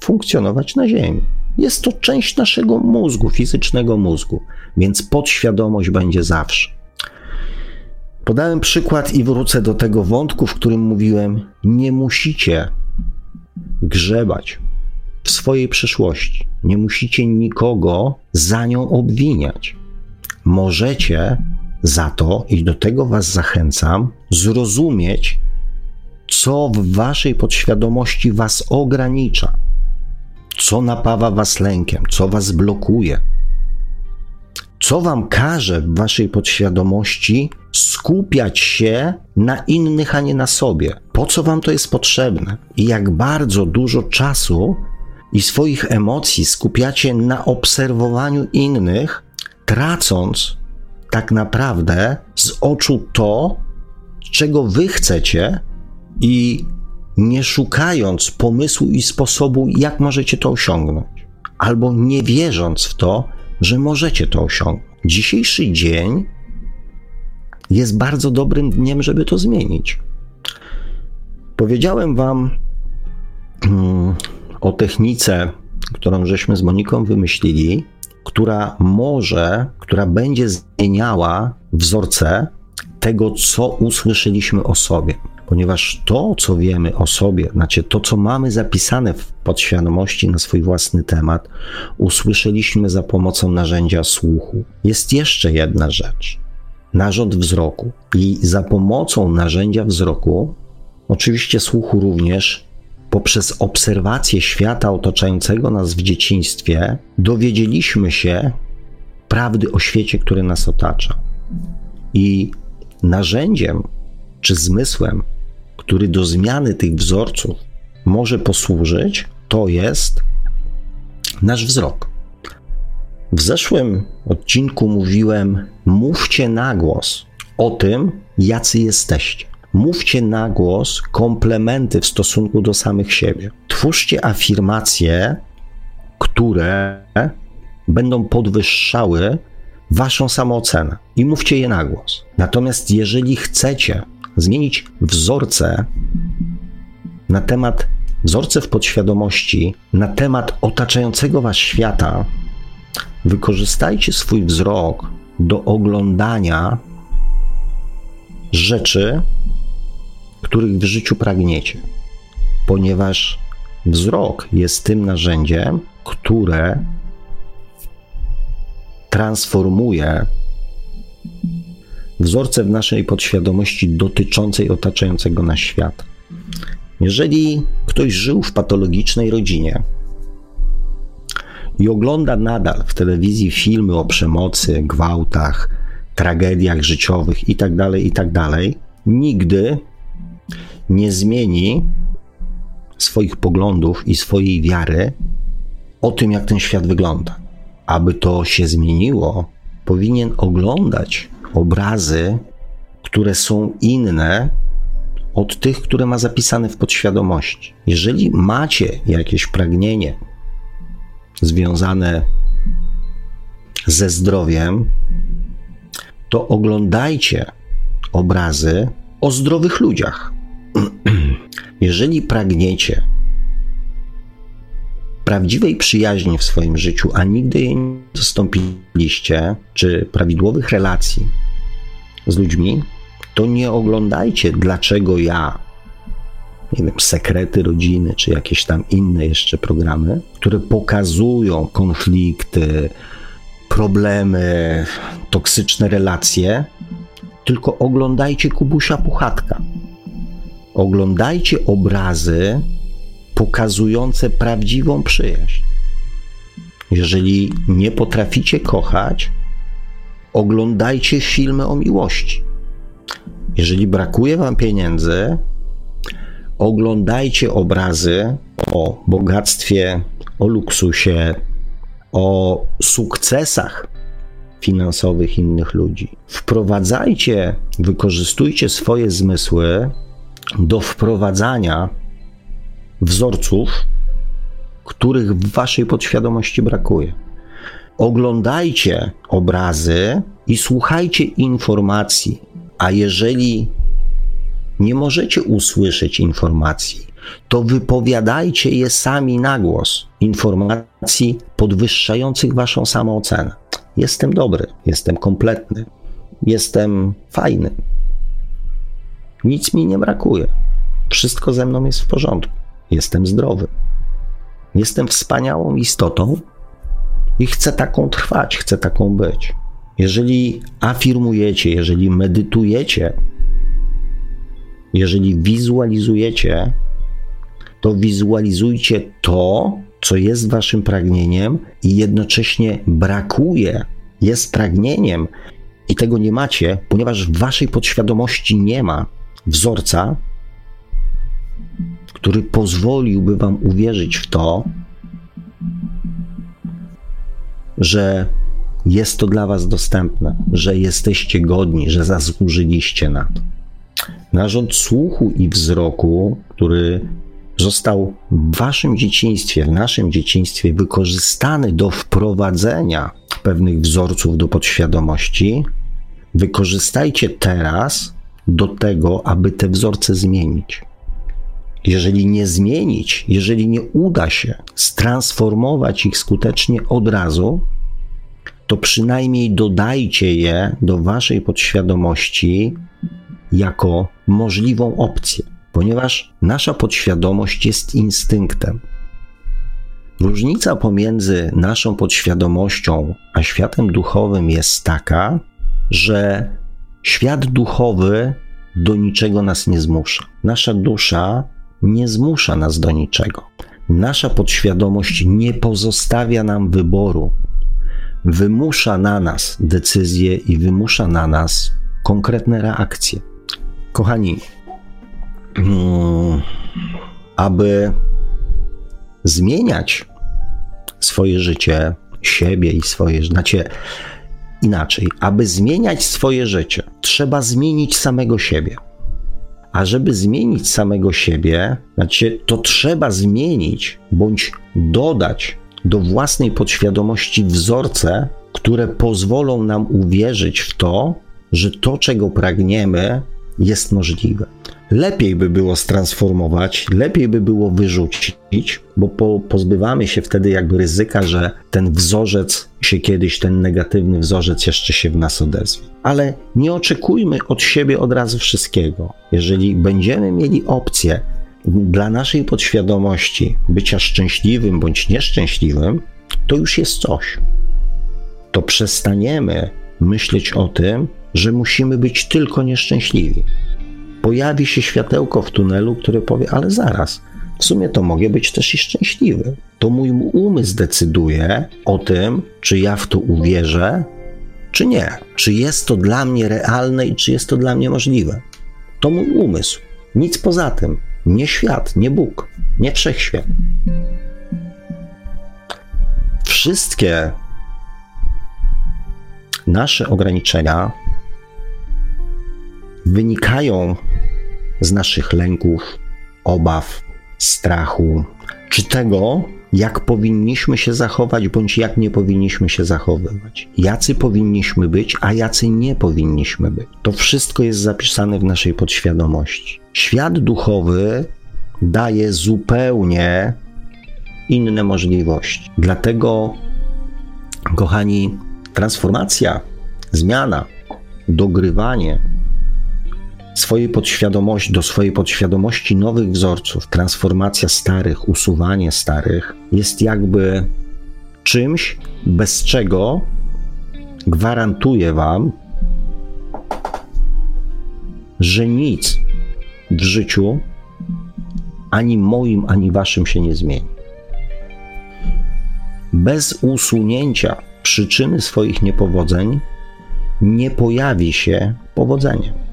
funkcjonować na Ziemi. Jest to część naszego mózgu, fizycznego mózgu, więc podświadomość będzie zawsze. Podałem przykład i wrócę do tego wątku, w którym mówiłem: nie musicie grzebać w swojej przyszłości. Nie musicie nikogo za nią obwiniać. Możecie za to, i do tego Was zachęcam, zrozumieć, co w Waszej podświadomości Was ogranicza, co napawa Was lękiem, co Was blokuje, co Wam każe w Waszej podświadomości skupiać się na innych, a nie na sobie. Po co Wam to jest potrzebne i jak bardzo dużo czasu i swoich emocji skupiacie na obserwowaniu innych, tracąc tak naprawdę z oczu to, czego wy chcecie i nie szukając pomysłu i sposobu, jak możecie to osiągnąć, albo nie wierząc w to, że możecie to osiągnąć. Dzisiejszy dzień jest bardzo dobrym dniem, żeby to zmienić. Powiedziałem Wam hmm, o technice, którą żeśmy z Moniką wymyślili, która może, która będzie zmieniała wzorce tego, co usłyszeliśmy o sobie. Ponieważ to, co wiemy o sobie, znaczy to, co mamy zapisane w podświadomości na swój własny temat, usłyszeliśmy za pomocą narzędzia słuchu. Jest jeszcze jedna rzecz narząd wzroku. I za pomocą narzędzia wzroku, oczywiście słuchu również, poprzez obserwację świata otaczającego nas w dzieciństwie, dowiedzieliśmy się prawdy o świecie, który nas otacza. I narzędziem czy zmysłem, który do zmiany tych wzorców może posłużyć, to jest nasz wzrok. W zeszłym odcinku mówiłem: mówcie na głos o tym, jacy jesteście. Mówcie na głos komplementy w stosunku do samych siebie. Twórzcie afirmacje, które będą podwyższały waszą samoocenę i mówcie je na głos. Natomiast jeżeli chcecie zmienić wzorce na temat, wzorce w podświadomości, na temat otaczającego was świata, Wykorzystajcie swój wzrok do oglądania rzeczy, których w życiu pragniecie, ponieważ wzrok jest tym narzędziem, które transformuje wzorce w naszej podświadomości dotyczącej otaczającego nas świata. Jeżeli ktoś żył w patologicznej rodzinie, i ogląda nadal w telewizji filmy o przemocy, gwałtach, tragediach życiowych itd., tak itd., tak nigdy nie zmieni swoich poglądów i swojej wiary o tym, jak ten świat wygląda. Aby to się zmieniło, powinien oglądać obrazy, które są inne od tych, które ma zapisane w podświadomości. Jeżeli macie jakieś pragnienie związane ze zdrowiem, to oglądajcie obrazy o zdrowych ludziach. [clears throat] Jeżeli pragniecie prawdziwej przyjaźni w swoim życiu, a nigdy jej nie dostąpiliście, czy prawidłowych relacji z ludźmi, to nie oglądajcie, dlaczego ja, nie wiem, sekrety rodziny, czy jakieś tam inne jeszcze programy, które pokazują konflikty, problemy, toksyczne relacje, tylko oglądajcie Kubusia Puchatka. Oglądajcie obrazy pokazujące prawdziwą przyjaźń. Jeżeli nie potraficie kochać, oglądajcie filmy o miłości. Jeżeli brakuje wam pieniędzy, oglądajcie obrazy o bogactwie, o luksusie, o sukcesach finansowych innych ludzi. Wprowadzajcie, wykorzystujcie swoje zmysły do wprowadzania wzorców, których w waszej podświadomości brakuje. Oglądajcie obrazy i słuchajcie informacji, a jeżeli nie możecie usłyszeć informacji, to wypowiadajcie je sami na głos. Informacji podwyższających waszą samoocenę. Jestem dobry, jestem kompletny, jestem fajny. Nic mi nie brakuje. Wszystko ze mną jest w porządku. Jestem zdrowy. Jestem wspaniałą istotą i chcę taką trwać, chcę taką być. Jeżeli afirmujecie, jeżeli medytujecie jeżeli wizualizujecie, to wizualizujcie to, co jest waszym pragnieniem i jednocześnie brakuje, jest pragnieniem i tego nie macie, ponieważ w waszej podświadomości nie ma wzorca, który pozwoliłby wam uwierzyć w to, że jest to dla was dostępne, że jesteście godni, że zasłużyliście na to narząd słuchu i wzroku, który został w waszym dzieciństwie, w naszym dzieciństwie wykorzystany do wprowadzenia pewnych wzorców do podświadomości, wykorzystajcie teraz do tego, aby te wzorce zmienić. Jeżeli nie zmienić, jeżeli nie uda się stransformować ich skutecznie od razu, to przynajmniej dodajcie je do waszej podświadomości jako możliwą opcję, ponieważ nasza podświadomość jest instynktem. Różnica pomiędzy naszą podświadomością a światem duchowym jest taka, że świat duchowy do niczego nas nie zmusza. Nasza dusza nie zmusza nas do niczego. Nasza podświadomość nie pozostawia nam wyboru. Wymusza na nas decyzje i wymusza na nas konkretne reakcje. Kochani, mm, aby zmieniać swoje życie, siebie i swoje, znacie inaczej, aby zmieniać swoje życie, trzeba zmienić samego siebie. A żeby zmienić samego siebie, znaczy, to trzeba zmienić bądź dodać do własnej podświadomości wzorce, które pozwolą nam uwierzyć w to, że to, czego pragniemy, jest możliwe. Lepiej by było stransformować, lepiej by było wyrzucić, bo po, pozbywamy się wtedy jakby ryzyka, że ten wzorzec się kiedyś, ten negatywny wzorzec jeszcze się w nas odezwie. Ale nie oczekujmy od siebie od razu wszystkiego. Jeżeli będziemy mieli opcję dla naszej podświadomości bycia szczęśliwym bądź nieszczęśliwym, to już jest coś. To przestaniemy myśleć o tym, że musimy być tylko nieszczęśliwi pojawi się światełko w tunelu, które powie, ale zaraz, w sumie to mogę być też i szczęśliwy. To mój umysł decyduje o tym, czy ja w to uwierzę, czy nie. Czy jest to dla mnie realne i czy jest to dla mnie możliwe. To mój umysł. Nic poza tym. Nie świat, nie Bóg, nie wszechświat. Wszystkie nasze ograniczenia wynikają z naszych lęków, obaw, strachu, czy tego, jak powinniśmy się zachować, bądź jak nie powinniśmy się zachowywać. Jacy powinniśmy być, a jacy nie powinniśmy być. To wszystko jest zapisane w naszej podświadomości. Świat duchowy daje zupełnie inne możliwości. Dlatego, kochani, transformacja, zmiana, dogrywanie swojej podświadomości, do swojej podświadomości nowych wzorców, transformacja starych, usuwanie starych jest jakby czymś, bez czego gwarantuję Wam, że nic w życiu ani moim, ani Waszym się nie zmieni. Bez usunięcia przyczyny swoich niepowodzeń nie pojawi się powodzenie.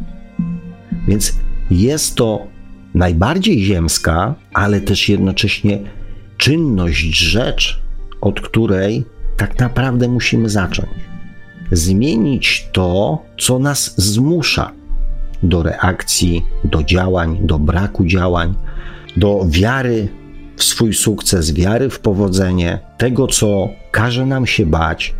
Więc jest to najbardziej ziemska, ale też jednocześnie czynność, rzecz, od której tak naprawdę musimy zacząć. Zmienić to, co nas zmusza do reakcji, do działań, do braku działań, do wiary w swój sukces, wiary w powodzenie, tego, co każe nam się bać,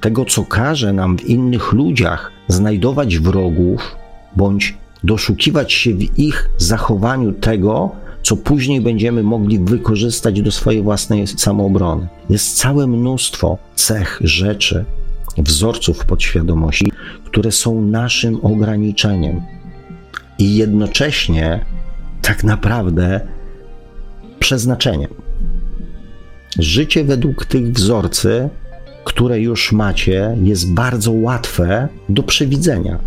tego, co każe nam w innych ludziach znajdować wrogów bądź doszukiwać się w ich zachowaniu tego, co później będziemy mogli wykorzystać do swojej własnej samoobrony. Jest całe mnóstwo cech, rzeczy, wzorców podświadomości, które są naszym ograniczeniem. I jednocześnie tak naprawdę przeznaczeniem. Życie według tych wzorcy, które już macie, jest bardzo łatwe do przewidzenia.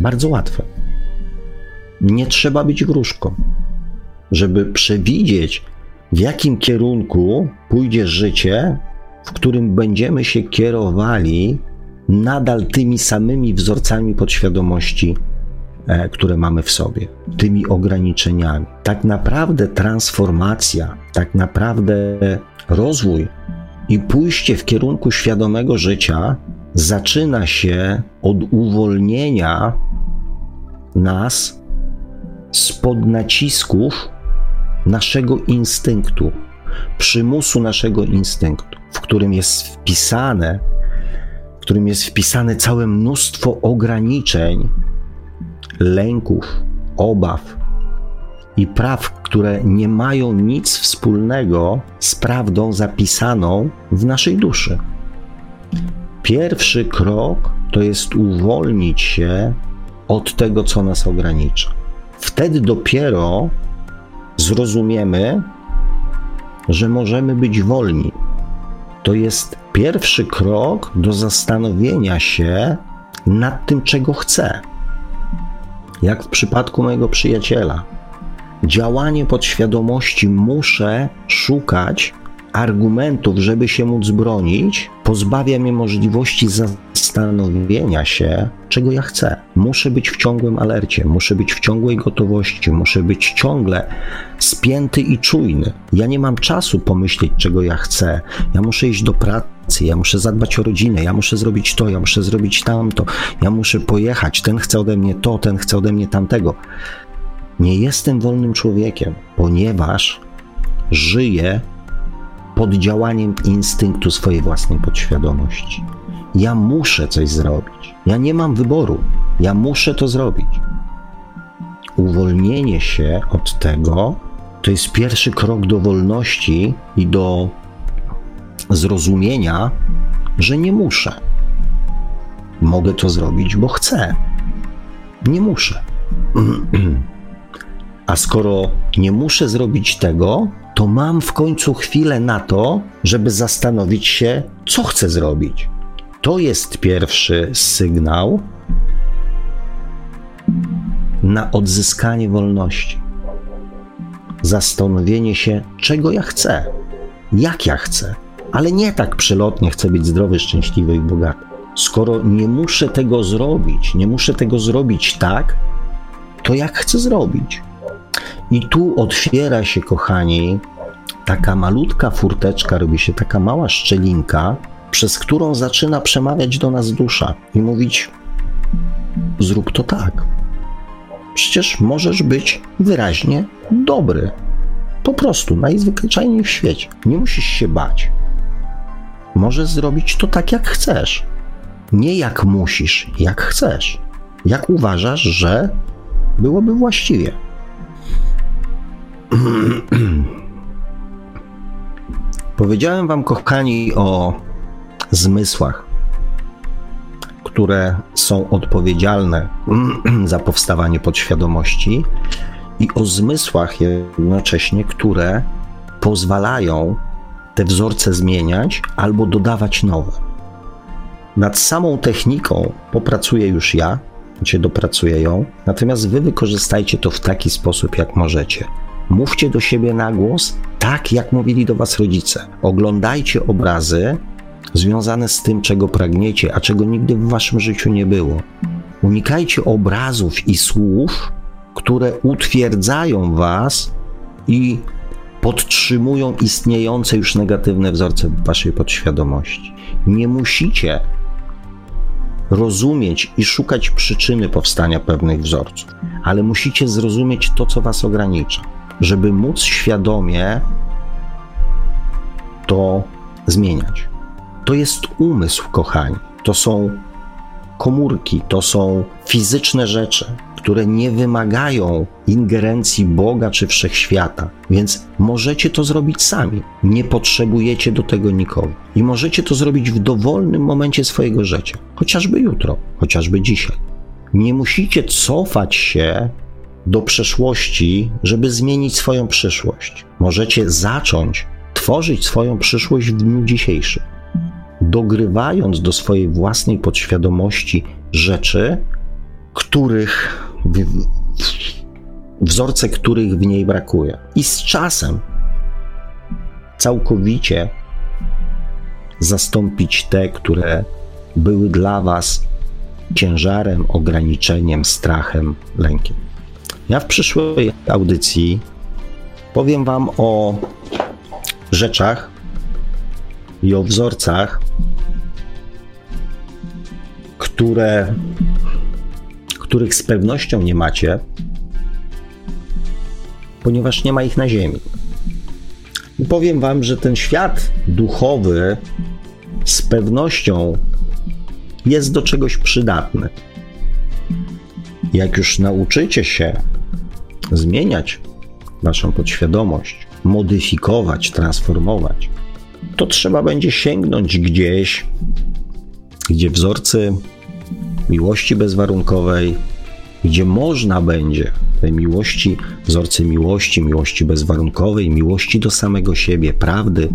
Bardzo łatwe. Nie trzeba być gruszką, żeby przewidzieć, w jakim kierunku pójdzie życie, w którym będziemy się kierowali nadal tymi samymi wzorcami podświadomości, e, które mamy w sobie, tymi ograniczeniami. Tak naprawdę transformacja, tak naprawdę rozwój i pójście w kierunku świadomego życia zaczyna się od uwolnienia nas spod nacisków naszego instynktu, przymusu naszego instynktu, w którym jest wpisane, w którym jest wpisane całe mnóstwo ograniczeń, lęków, obaw i praw, które nie mają nic wspólnego z prawdą zapisaną w naszej duszy. Pierwszy krok to jest uwolnić się od tego, co nas ogranicza. Wtedy dopiero zrozumiemy, że możemy być wolni. To jest pierwszy krok do zastanowienia się nad tym, czego chcę. Jak w przypadku mojego przyjaciela. Działanie podświadomości muszę szukać argumentów, żeby się móc bronić, pozbawia mnie możliwości zastanowienia się, czego ja chcę. Muszę być w ciągłym alercie, muszę być w ciągłej gotowości, muszę być ciągle spięty i czujny. Ja nie mam czasu pomyśleć, czego ja chcę. Ja muszę iść do pracy, ja muszę zadbać o rodzinę, ja muszę zrobić to, ja muszę zrobić tamto, ja muszę pojechać. Ten chce ode mnie to, ten chce ode mnie tamtego. Nie jestem wolnym człowiekiem, ponieważ żyję pod działaniem instynktu swojej własnej podświadomości. Ja muszę coś zrobić. Ja nie mam wyboru. Ja muszę to zrobić. Uwolnienie się od tego to jest pierwszy krok do wolności i do zrozumienia, że nie muszę. Mogę to zrobić, bo chcę. Nie muszę. [clears throat] A skoro nie muszę zrobić tego, to mam w końcu chwilę na to, żeby zastanowić się, co chcę zrobić. To jest pierwszy sygnał na odzyskanie wolności. Zastanowienie się, czego ja chcę, jak ja chcę, ale nie tak przelotnie chcę być zdrowy, szczęśliwy i bogaty. Skoro nie muszę tego zrobić, nie muszę tego zrobić tak, to jak chcę zrobić? I tu otwiera się, kochani, taka malutka furteczka, robi się taka mała szczelinka, przez którą zaczyna przemawiać do nas dusza i mówić: Zrób to tak. Przecież możesz być wyraźnie dobry. Po prostu najzwyklejniej w świecie. Nie musisz się bać. Możesz zrobić to tak, jak chcesz. Nie jak musisz, jak chcesz. Jak uważasz, że byłoby właściwie. [clears throat] Powiedziałem Wam, kochani, o zmysłach, które są odpowiedzialne [clears throat] za powstawanie podświadomości, i o zmysłach jednocześnie, które pozwalają te wzorce zmieniać albo dodawać nowe. Nad samą techniką popracuję już ja, gdzie dopracuję ją, natomiast wy wykorzystajcie to w taki sposób, jak możecie. Mówcie do siebie na głos, tak jak mówili do was rodzice. Oglądajcie obrazy związane z tym, czego pragniecie, a czego nigdy w waszym życiu nie było. Unikajcie obrazów i słów, które utwierdzają was i podtrzymują istniejące już negatywne wzorce waszej podświadomości. Nie musicie rozumieć i szukać przyczyny powstania pewnych wzorców, ale musicie zrozumieć to, co was ogranicza żeby móc świadomie to zmieniać. To jest umysł, kochani. To są komórki, to są fizyczne rzeczy, które nie wymagają ingerencji Boga czy wszechświata, więc możecie to zrobić sami. Nie potrzebujecie do tego nikogo. I możecie to zrobić w dowolnym momencie swojego życia, chociażby jutro, chociażby dzisiaj. Nie musicie cofać się do przeszłości, żeby zmienić swoją przyszłość. Możecie zacząć tworzyć swoją przyszłość w dniu dzisiejszym, dogrywając do swojej własnej podświadomości rzeczy, których wzorce których w niej brakuje. I z czasem całkowicie zastąpić te, które były dla Was ciężarem, ograniczeniem, strachem, lękiem. Ja w przyszłej audycji powiem Wam o rzeczach i o wzorcach, które, których z pewnością nie macie, ponieważ nie ma ich na Ziemi. I powiem Wam, że ten świat duchowy z pewnością jest do czegoś przydatny. Jak już nauczycie się zmieniać naszą podświadomość, modyfikować, transformować, to trzeba będzie sięgnąć gdzieś gdzie wzorcy miłości bezwarunkowej, gdzie można będzie tej miłości, wzorce miłości, miłości bezwarunkowej, miłości do samego siebie, prawdy,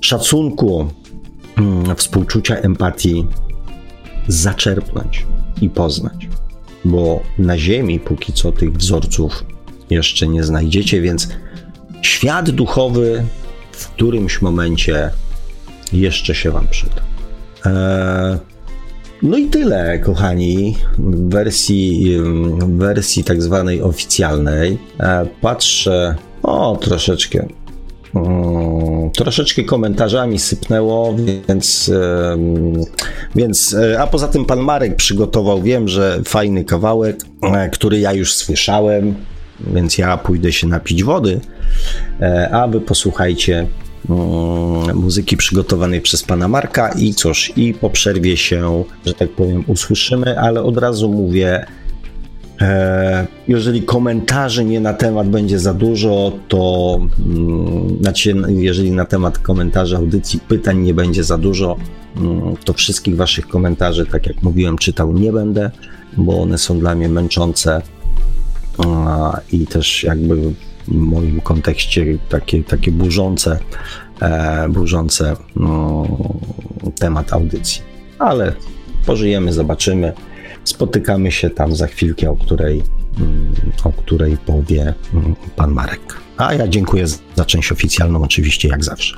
szacunku, mm, współczucia, empatii zaczerpnąć i poznać. Bo na Ziemi póki co tych wzorców jeszcze nie znajdziecie, więc świat duchowy w którymś momencie jeszcze się Wam przyda. Eee, no i tyle, kochani, w wersji, w wersji tak zwanej oficjalnej. Eee, patrzę, o, troszeczkę. Um, troszeczkę komentarzami sypnęło, więc, więc, e, a poza tym pan Marek przygotował, wiem, że fajny kawałek, e, który ja już słyszałem, więc ja pójdę się napić wody, e, a wy posłuchajcie mm, muzyki przygotowanej przez pana Marka i cóż, i po przerwie się, że tak powiem, usłyszymy, ale od razu mówię, jeżeli komentarzy nie na temat będzie za dużo, to mm, znaczy, jeżeli na temat komentarzy audycji pytań nie będzie za dużo, mm, to wszystkich waszych komentarzy, tak jak mówiłem, czytał nie będę, bo one są dla mnie męczące i też jakby w moim kontekście takie, takie burzące, e, burzące no, temat audycji. Ale pożyjemy, zobaczymy. Spotykamy się tam za chwilkę, o której, o której powie mm, pan Marek. A ja dziękuję za część oficjalną, oczywiście, jak zawsze.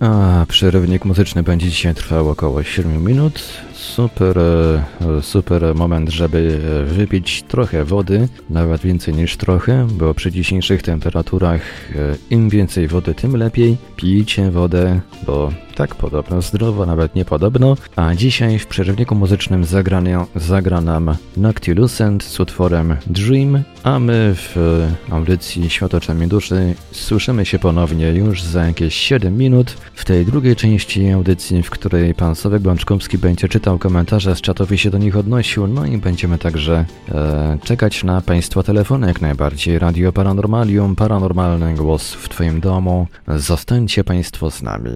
A przerywnik muzyczny będzie dzisiaj trwał około 7 minut super, e, super moment, żeby e, wypić trochę wody, nawet więcej niż trochę, bo przy dzisiejszych temperaturach e, im więcej wody, tym lepiej. Pijcie wodę, bo tak podobno zdrowo, nawet niepodobno. A dzisiaj w przerywniku muzycznym zagra, zagra nam Noctilucent z utworem Dream, a my w audycji Światoczami Duszy słyszymy się ponownie już za jakieś 7 minut w tej drugiej części audycji, w której pan Sławek Bączkowski będzie czytał komentarze, z czatowi się do nich odnosił, no i będziemy także e, czekać na Państwa telefony jak najbardziej. Radio Paranormalium, paranormalny głos w Twoim domu. Zostańcie Państwo z nami.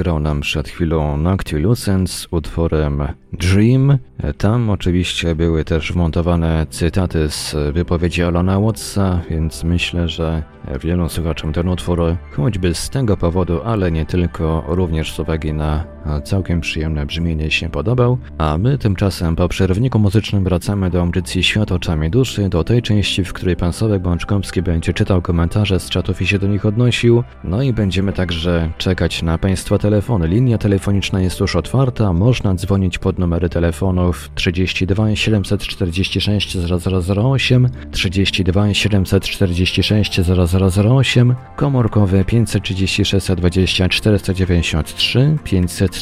Zagrał nam przed chwilą Noctilucent z utworem Dream. Tam oczywiście były też wmontowane cytaty z wypowiedzi Alana Wattsa, więc myślę, że wielu słuchaczom ten utwór choćby z tego powodu, ale nie tylko, również z uwagi na całkiem przyjemne brzmienie się podobał. A my tymczasem po przerwniku muzycznym wracamy do audycji Świat oczami duszy, do tej części, w której pan Sławek Bączkowski będzie czytał komentarze z czatów i się do nich odnosił. No i będziemy także czekać na państwa telefony. Linia telefoniczna jest już otwarta, można dzwonić pod numery telefonów 32 746 0008, 32 746 0008, komórkowy 536 20 493,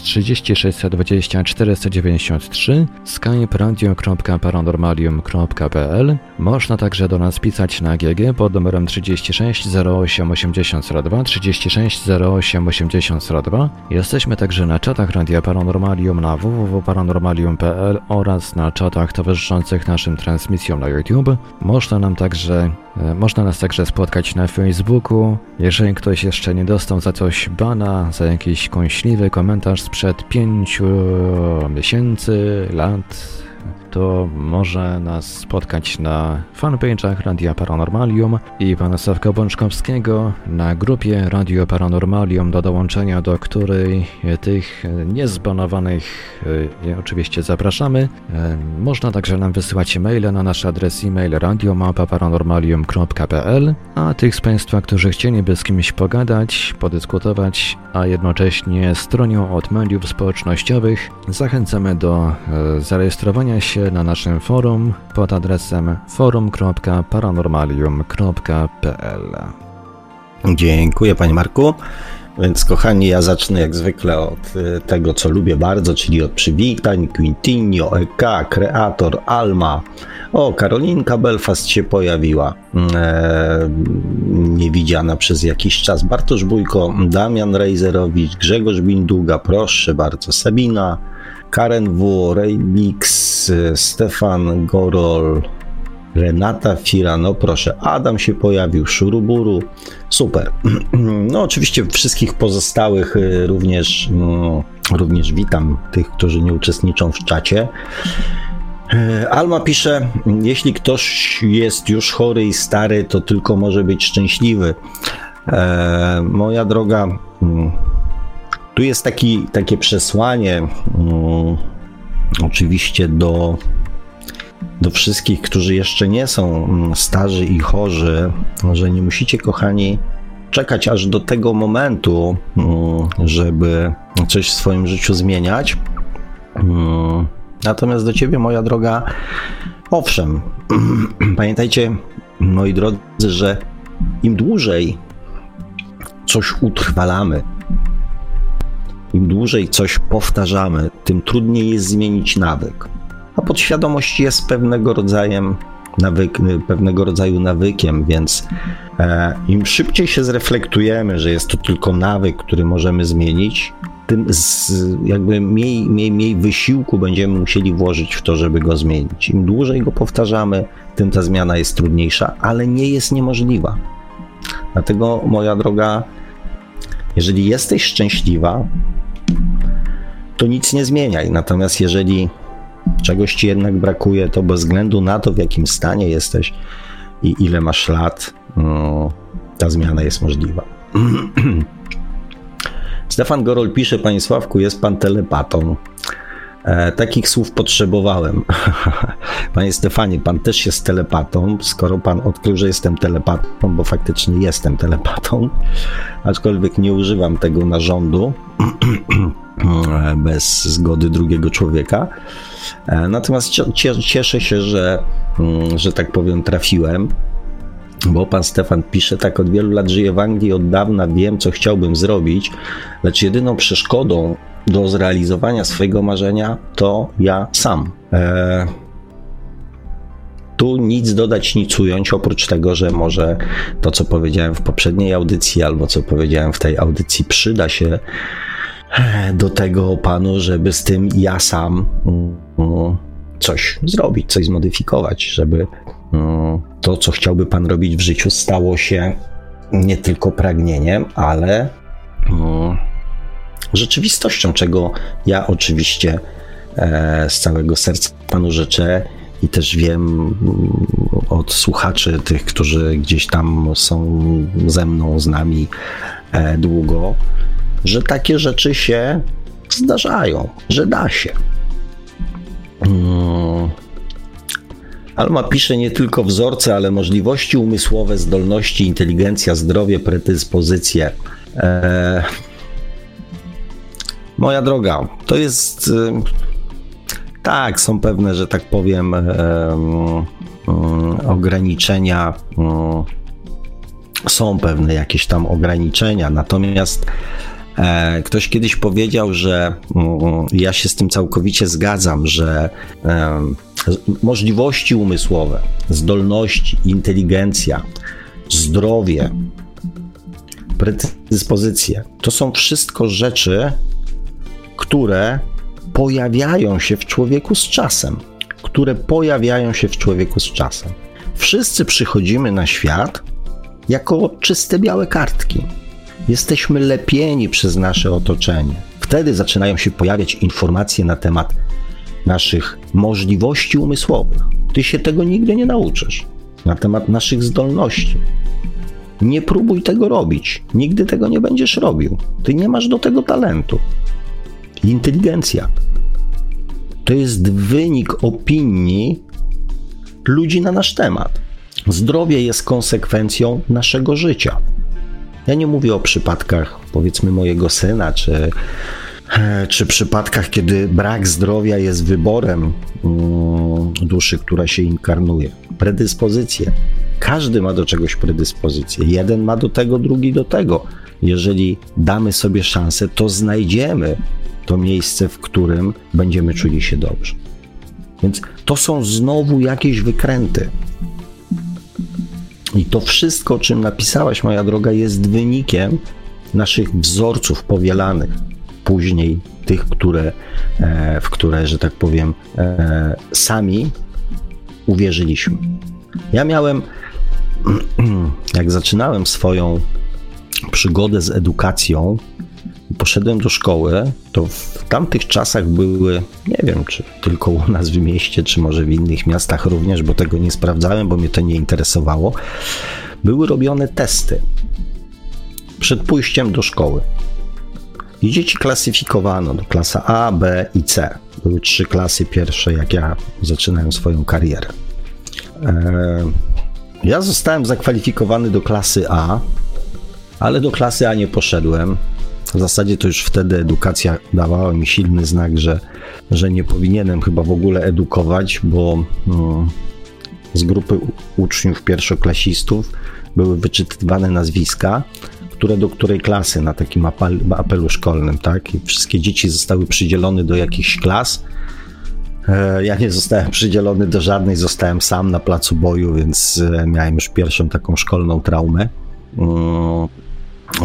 536 20 493, skype radio.paranormalium.pl. Można także do nas pisać na GG pod numerem 36 08 80 36 08 80 Jesteśmy także na czatach Radia Paranormalium na www.paranormalium.pl oraz na czatach towarzyszących naszym transmisjom na YouTube. Można nam także można nas także spotkać na Facebooku. Jeżeli ktoś jeszcze nie dostał za coś bana, za jakiś kąśliwy komentarz sprzed pięciu miesięcy, lat, to może nas spotkać na fanpage'ach Radia Paranormalium i pana Sławka Bączkowskiego na grupie Radio Paranormalium, do dołączenia do której tych niezbanowanych e, oczywiście zapraszamy. E, można także nam wysyłać maile na nasz adres e-mail radiomapa.paranormalium.pl a tych z Państwa, którzy chcieliby z kimś pogadać, podyskutować, a jednocześnie stronią od mediów społecznościowych, zachęcamy do e, zarejestrowania się na naszym forum pod adresem forum.paranormalium.pl. Dziękuję Panie Marku. Więc kochani, ja zacznę jak zwykle od y, tego, co lubię bardzo, czyli od przywitań Quintinio, EK, Kreator, Alma. O, Karolinka Belfast się pojawiła, e, niewidziana przez jakiś czas. Bartosz Bójko, Damian Rejzerowicz, Grzegorz Binduga, proszę bardzo, Sabina, Karen W., Rejmix, Stefan Gorol, Renata Firano, proszę, Adam się pojawił, Szuruburu, super. [clears throat] No oczywiście wszystkich pozostałych y, również, no, również witam tych, którzy nie uczestniczą w czacie. Y, Alma pisze, jeśli ktoś jest już chory i stary, to tylko może być szczęśliwy. E, moja droga, mm, tu jest taki, takie przesłanie, um, oczywiście do, do wszystkich, którzy jeszcze nie są mm, starzy i chorzy, że nie musicie, kochani, czekać aż do tego momentu, um, żeby coś w swoim życiu zmieniać. Um, natomiast do ciebie, moja droga, owszem, [clears throat] pamiętajcie, moi drodzy, że im dłużej coś utrwalamy, im dłużej coś powtarzamy, tym trudniej jest zmienić nawyk. A podświadomość jest pewnego rodzaju, nawyk, pewnego rodzaju nawykiem, więc e, im szybciej się zreflektujemy, że jest to tylko nawyk, który możemy zmienić, tym z, jakby mniej, mniej, mniej wysiłku będziemy musieli włożyć w to, żeby go zmienić. Im dłużej go powtarzamy, tym ta zmiana jest trudniejsza, ale nie jest niemożliwa. Dlatego, moja droga, jeżeli jesteś szczęśliwa, to nic nie zmieniaj. Natomiast jeżeli czegoś ci jednak brakuje, to bez względu na to, w jakim stanie jesteś i ile masz lat, no, ta zmiana jest możliwa. [clears throat] Stefan Gorol pisze, Panie Sławku, jest Pan telepatą. E, takich słów potrzebowałem. [laughs] Panie Stefanie, Pan też jest telepatą, skoro Pan odkrył, że jestem telepatą, bo faktycznie jestem telepatą, aczkolwiek nie używam tego narządu. [clears throat] bez zgody drugiego człowieka. E, natomiast cieszę się, że, mm, że tak powiem, trafiłem. Bo pan Stefan pisze, tak od wielu lat żyję w Anglii, od dawna wiem, co chciałbym zrobić, lecz jedyną przeszkodą do zrealizowania swojego marzenia to ja sam. E, tu nic dodać, nic ująć, oprócz tego, że może to, co powiedziałem w poprzedniej audycji, albo co powiedziałem w tej audycji, przyda się do tego panu, żeby z tym ja sam mm, coś zrobić, coś zmodyfikować, żeby mm, to, co chciałby pan robić w życiu, stało się nie tylko pragnieniem, ale mm, rzeczywistością, czego ja oczywiście e, z całego serca panu życzę i też wiem mm, od słuchaczy, tych, którzy gdzieś tam są ze mną, z nami e, długo, że takie rzeczy się zdarzają, że da się. Hmm. Alma pisze nie tylko wzorce, ale możliwości umysłowe, zdolności, inteligencja, zdrowie, predyspozycje. Eee, moja droga, to jest. Tak, są pewne, że tak powiem, ograniczenia. Są pewne jakieś tam ograniczenia, natomiast e, ktoś kiedyś powiedział, że ja się z tym całkowicie zgadzam, że możliwości umysłowe, zdolności, inteligencja, zdrowie, predyspozycje to są wszystko rzeczy, które pojawiają się w człowieku z czasem, które pojawiają się w człowieku z czasem. Wszyscy przychodzimy na świat jako czyste białe kartki. Jesteśmy lepieni przez nasze otoczenie. Wtedy zaczynają się pojawiać informacje na temat naszych możliwości umysłowych. Ty się tego nigdy nie nauczysz. Na temat naszych zdolności. Nie próbuj tego robić. Nigdy tego nie będziesz robił. Ty nie masz do tego talentu. Inteligencja to jest wynik opinii ludzi na nasz temat. Zdrowie jest konsekwencją naszego życia. Ja nie mówię o przypadkach, powiedzmy, mojego syna, czy, czy przypadkach, kiedy brak zdrowia jest wyborem mm, duszy, która się inkarnuje. Predyspozycje. Każdy ma do czegoś predyspozycję. Jeden ma do tego, drugi do tego. Jeżeli damy sobie szansę, to znajdziemy to miejsce, w którym będziemy czuli się dobrze. Więc to są znowu jakieś wykręty. I to wszystko, o czym napisałaś, moja droga, jest wynikiem naszych wzorców powielanych, później tych, które, e, w które, że tak powiem, e, sami uwierzyliśmy. Ja miałem, [clears throat] jak zaczynałem swoją przygodę z edukacją, poszedłem do szkoły, to w tamtych czasach były, nie wiem, czy tylko u nas w mieście, czy może w innych miastach również, bo tego nie sprawdzałem, bo mnie to nie interesowało. Były robione testy przed pójściem do szkoły. I dzieci klasyfikowano do klasa A, B i C. Były trzy klasy pierwsze, jak ja zaczynałem swoją karierę. Eee, ja zostałem zakwalifikowany do klasy A, ale do klasy A nie poszedłem. W zasadzie to już wtedy edukacja dawała mi silny znak, że, że nie powinienem chyba w ogóle edukować, bo no, z grupy uczniów pierwszoklasistów były wyczytywane nazwiska, które do której klasy na takim apel, apelu szkolnym, tak? I wszystkie dzieci zostały przydzielone do jakichś klas. E, ja nie zostałem przydzielony do żadnej, zostałem sam na placu boju, więc e, miałem już pierwszą taką szkolną traumę. Mm,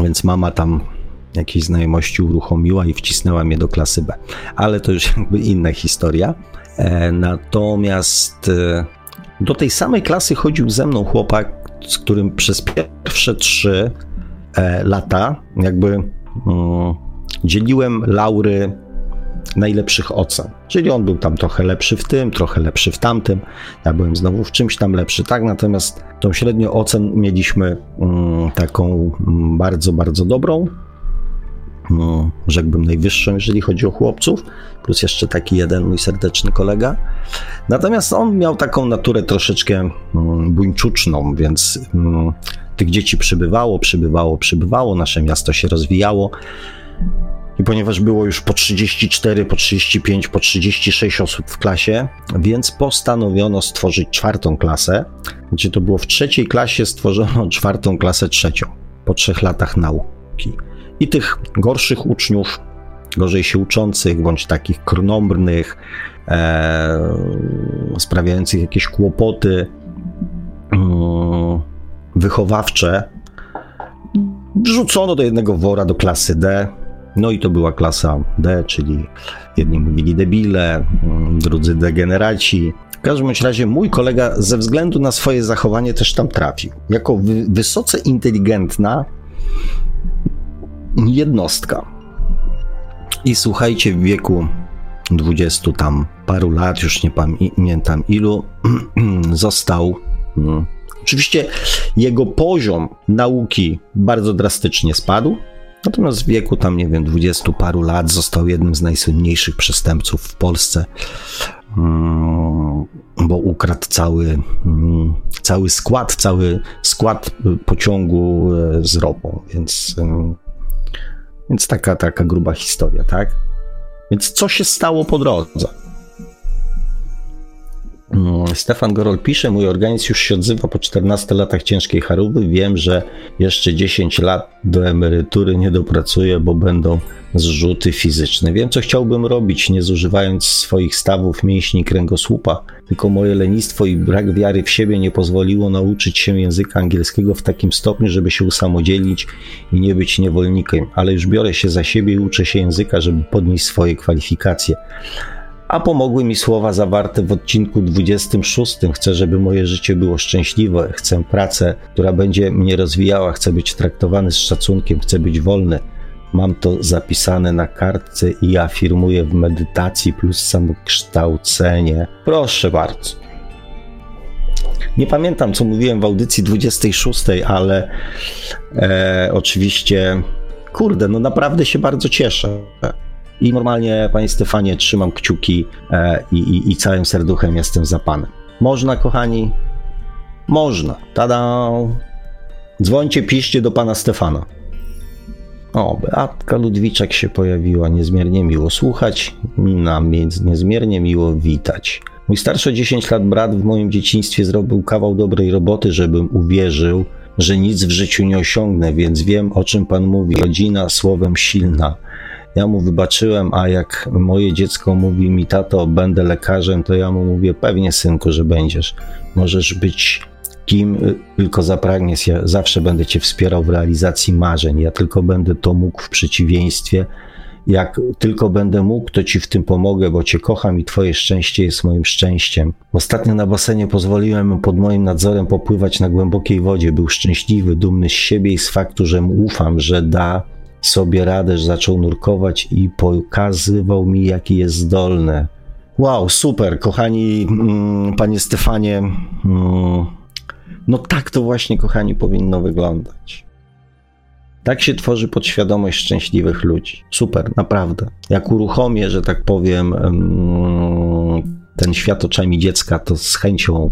więc mama tam jakiejś znajomości uruchomiła i wcisnęła mnie do klasy B. Ale to już [laughs] jakby inna historia. E, natomiast e, do tej samej klasy chodził ze mną chłopak, z którym przez pierwsze trzy e, lata jakby mm, dzieliłem laury najlepszych ocen. Czyli on był tam trochę lepszy w tym, trochę lepszy w tamtym. Ja byłem znowu w czymś tam lepszy, tak? Natomiast tą średnią ocen mieliśmy mm, taką mm, bardzo, bardzo dobrą no, rzekłbym, najwyższą, jeżeli chodzi o chłopców, plus jeszcze taki jeden mój serdeczny kolega. Natomiast on miał taką naturę troszeczkę mm, buńczuczną, więc mm, tych dzieci przybywało, przybywało, przybywało, nasze miasto się rozwijało. I ponieważ było już po 34, po 35, po 36 osób w klasie, więc postanowiono stworzyć czwartą klasę. Gdzie to było w trzeciej klasie stworzono czwartą klasę trzecią po trzech latach nauki i tych gorszych uczniów, gorzej się uczących, bądź takich krnąbrnych, e, sprawiających jakieś kłopoty e, wychowawcze, wrzucono do jednego wora do klasy D. No i to była klasa D, czyli jedni mówili debile, mm, drudzy degeneraci. W każdym razie mój kolega ze względu na swoje zachowanie też tam trafił. Jako wy wysoce inteligentna, jednostka. I słuchajcie, w wieku 20 tam paru lat, już nie pamiętam ilu, [clears throat] został. Hmm, oczywiście jego poziom nauki bardzo drastycznie spadł. Natomiast w wieku tam, nie wiem, dwudziestu paru lat został jednym z najsłynniejszych przestępców w Polsce, mm, bo ukradł cały, mm, cały skład, cały skład pociągu e, z ropą, więc, więc taka, taka gruba historia, tak? Więc co się stało po drodze? Stefan Gorol pisze, mój organizm już się odzywa po 14 latach ciężkiej choroby. Wiem, że jeszcze 10 lat do emerytury nie dopracuję, bo będą zrzuty fizyczne. Wiem, co chciałbym robić, nie zużywając swoich stawów mięśni kręgosłupa, tylko moje lenistwo i brak wiary w siebie nie pozwoliło nauczyć się języka angielskiego w takim stopniu, żeby się usamodzielnić i nie być niewolnikiem, ale już biorę się za siebie i uczę się języka, żeby podnieść swoje kwalifikacje a pomogły mi słowa zawarte w odcinku 26. Chcę, żeby moje życie było szczęśliwe, chcę pracę, która będzie mnie rozwijała, chcę być traktowany z szacunkiem, chcę być wolny. Mam to zapisane na kartce i afirmuję w medytacji plus samokształcenie. Proszę bardzo. Nie pamiętam, co mówiłem w audycji 26, ale e, oczywiście, kurde, no naprawdę się bardzo cieszę. I normalnie, panie Stefanie, trzymam kciuki e, i, i, i całym serduchem jestem za panem. Można, kochani? Można. Tada! Dzwońcie, piszcie do pana Stefana. O, Beatka Ludwiczek się pojawiła. Niezmiernie miło słuchać, nam niezmiernie miło witać. Mój starszy o 10 lat brat w moim dzieciństwie zrobił kawał dobrej roboty, żebym uwierzył, że nic w życiu nie osiągnę, więc wiem o czym pan mówi. Rodzina słowem silna. Ja mu wybaczyłem, a jak moje dziecko mówi mi, tato, będę lekarzem, to ja mu mówię, pewnie synku, że będziesz. Możesz być kim tylko zapragniesz. Ja zawsze będę cię wspierał w realizacji marzeń. Ja tylko będę to mógł w przeciwieństwie. Jak tylko będę mógł, to ci w tym pomogę, bo cię kocham i twoje szczęście jest moim szczęściem. Ostatnio na basenie pozwoliłem pod moim nadzorem popływać na głębokiej wodzie. Był szczęśliwy, dumny z siebie i z faktu, że mu ufam, że da sobie radę, że zaczął nurkować i pokazywał mi, jaki jest zdolny. Wow, super, kochani mm, panie Stefanie. Mm, no tak to właśnie, kochani, powinno wyglądać. Tak się tworzy podświadomość szczęśliwych ludzi. Super, naprawdę. Jak uruchomię, że tak powiem, mm, ten świat oczami dziecka, to z chęcią,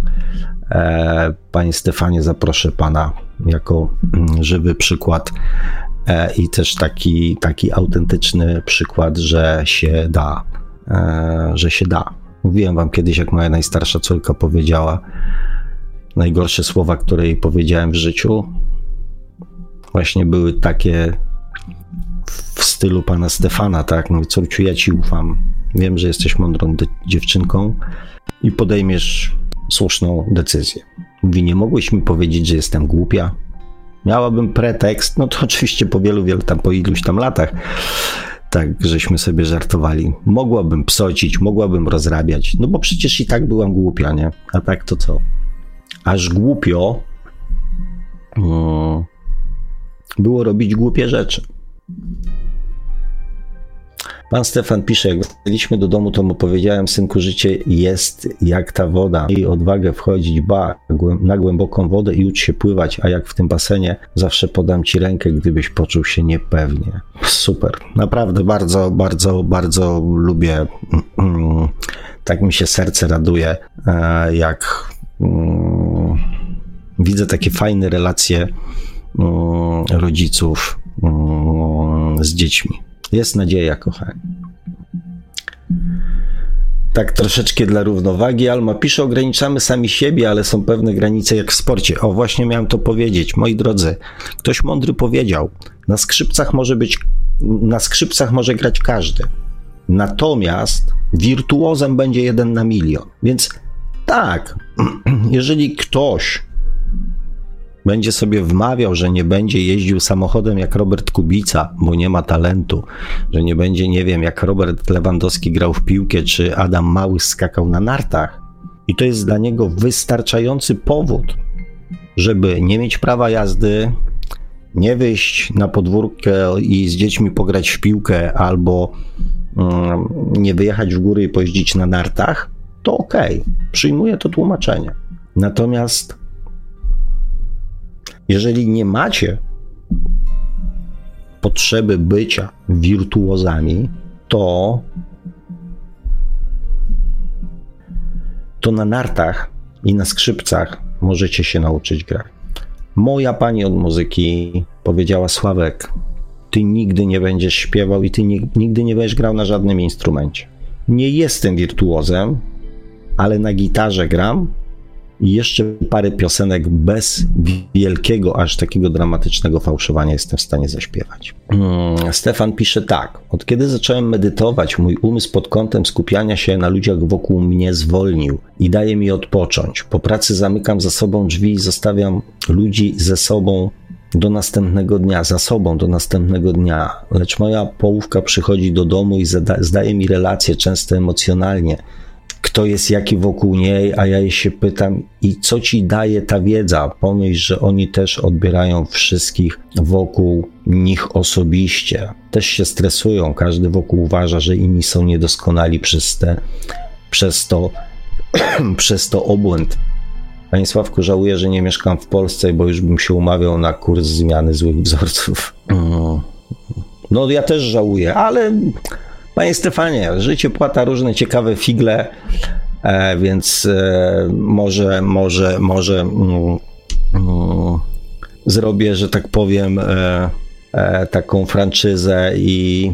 e, panie Stefanie, zaproszę pana jako mm, żywy przykład i też taki, taki autentyczny przykład, że się da, e, że się da. Mówiłem wam kiedyś, jak moja najstarsza córka powiedziała najgorsze słowa, które jej powiedziałem w życiu, właśnie były takie w stylu pana Stefana, tak? Mówi, córciu, ja ci ufam. Wiem, że jesteś mądrą dziewczynką i podejmiesz słuszną decyzję. Mówi, nie mogłeś mi powiedzieć, że jestem głupia, miałabym pretekst, no to [laughs] oczywiście po wielu, wielu tam, po iluś tam latach, tak żeśmy sobie żartowali. Mogłabym psocić, mogłabym rozrabiać, no bo przecież i tak byłam głupia, nie? A tak to co? Aż głupio um, było robić głupie rzeczy. Pan Stefan pisze, jak wróciliśmy do domu, to mu powiedziałem, synku, życie jest jak ta woda. Miej odwagę wchodzić ba, na głęboką wodę i ucz się pływać, a jak w tym basenie, zawsze podam ci rękę, gdybyś poczuł się niepewnie. Super. Naprawdę bardzo, bardzo, bardzo lubię. Tak mi się serce raduje, e, jak mm, widzę takie fajne relacje mm, rodziców mm, z dziećmi. Jest nadzieja, kochani. Tak, troszeczkę dla równowagi. Alma pisze, ograniczamy sami siebie, ale są pewne granice jak w sporcie. O, właśnie miałem to powiedzieć. Moi drodzy, ktoś mądry powiedział, na skrzypcach może być, na skrzypcach może grać każdy. Natomiast wirtuozem będzie jeden na milion. Więc tak, [clears throat] jeżeli ktoś będzie sobie wmawiał, że nie będzie jeździł samochodem jak Robert Kubica, bo nie ma talentu, że nie będzie, nie wiem, jak Robert Lewandowski grał w piłkę, czy Adam Mały skakał na nartach. I to jest dla niego wystarczający powód, żeby nie mieć prawa jazdy, nie wyjść na podwórkę i z dziećmi pograć w piłkę albo mm, nie wyjechać w góry i pojeździć na nartach, to ok, przyjmuję to tłumaczenie. Natomiast jeżeli nie macie potrzeby bycia wirtuozami, to to na nartach i na skrzypcach możecie się nauczyć grać. Moja pani od muzyki powiedziała: Sławek, ty nigdy nie będziesz śpiewał i ty nigdy nie będziesz grał na żadnym instrumencie. Nie jestem wirtuozem, ale na gitarze gram i jeszcze parę piosenek bez wielkiego, aż takiego dramatycznego fałszowania jestem w stanie zaśpiewać. Hmm, Stefan pisze tak. Od kiedy zacząłem medytować, mój umysł pod kątem skupiania się na ludziach wokół mnie zwolnił i daje mi odpocząć. Po pracy zamykam za sobą drzwi i zostawiam ludzi ze sobą do następnego dnia, za sobą do następnego dnia, lecz moja połówka przychodzi do domu i zada, zdaje mi relacje, często emocjonalnie kto jest jaki wokół niej, a ja jej się pytam, i co ci daje ta wiedza? Pomyśl, że oni też odbierają wszystkich wokół nich osobiście. Też się stresują, każdy wokół uważa, że inni są niedoskonali przez, te, przez, to, [clears throat] przez to obłęd. Panie Sławku, żałuję, że nie mieszkam w Polsce, bo już bym się umawiał na kurs zmiany złych wzorców. No, ja też żałuję, ale Panie Stefanie, życie płata różne ciekawe figle, e, więc e, może, może, może mm, mm, zrobię, że tak powiem, e, taką franczyzę i,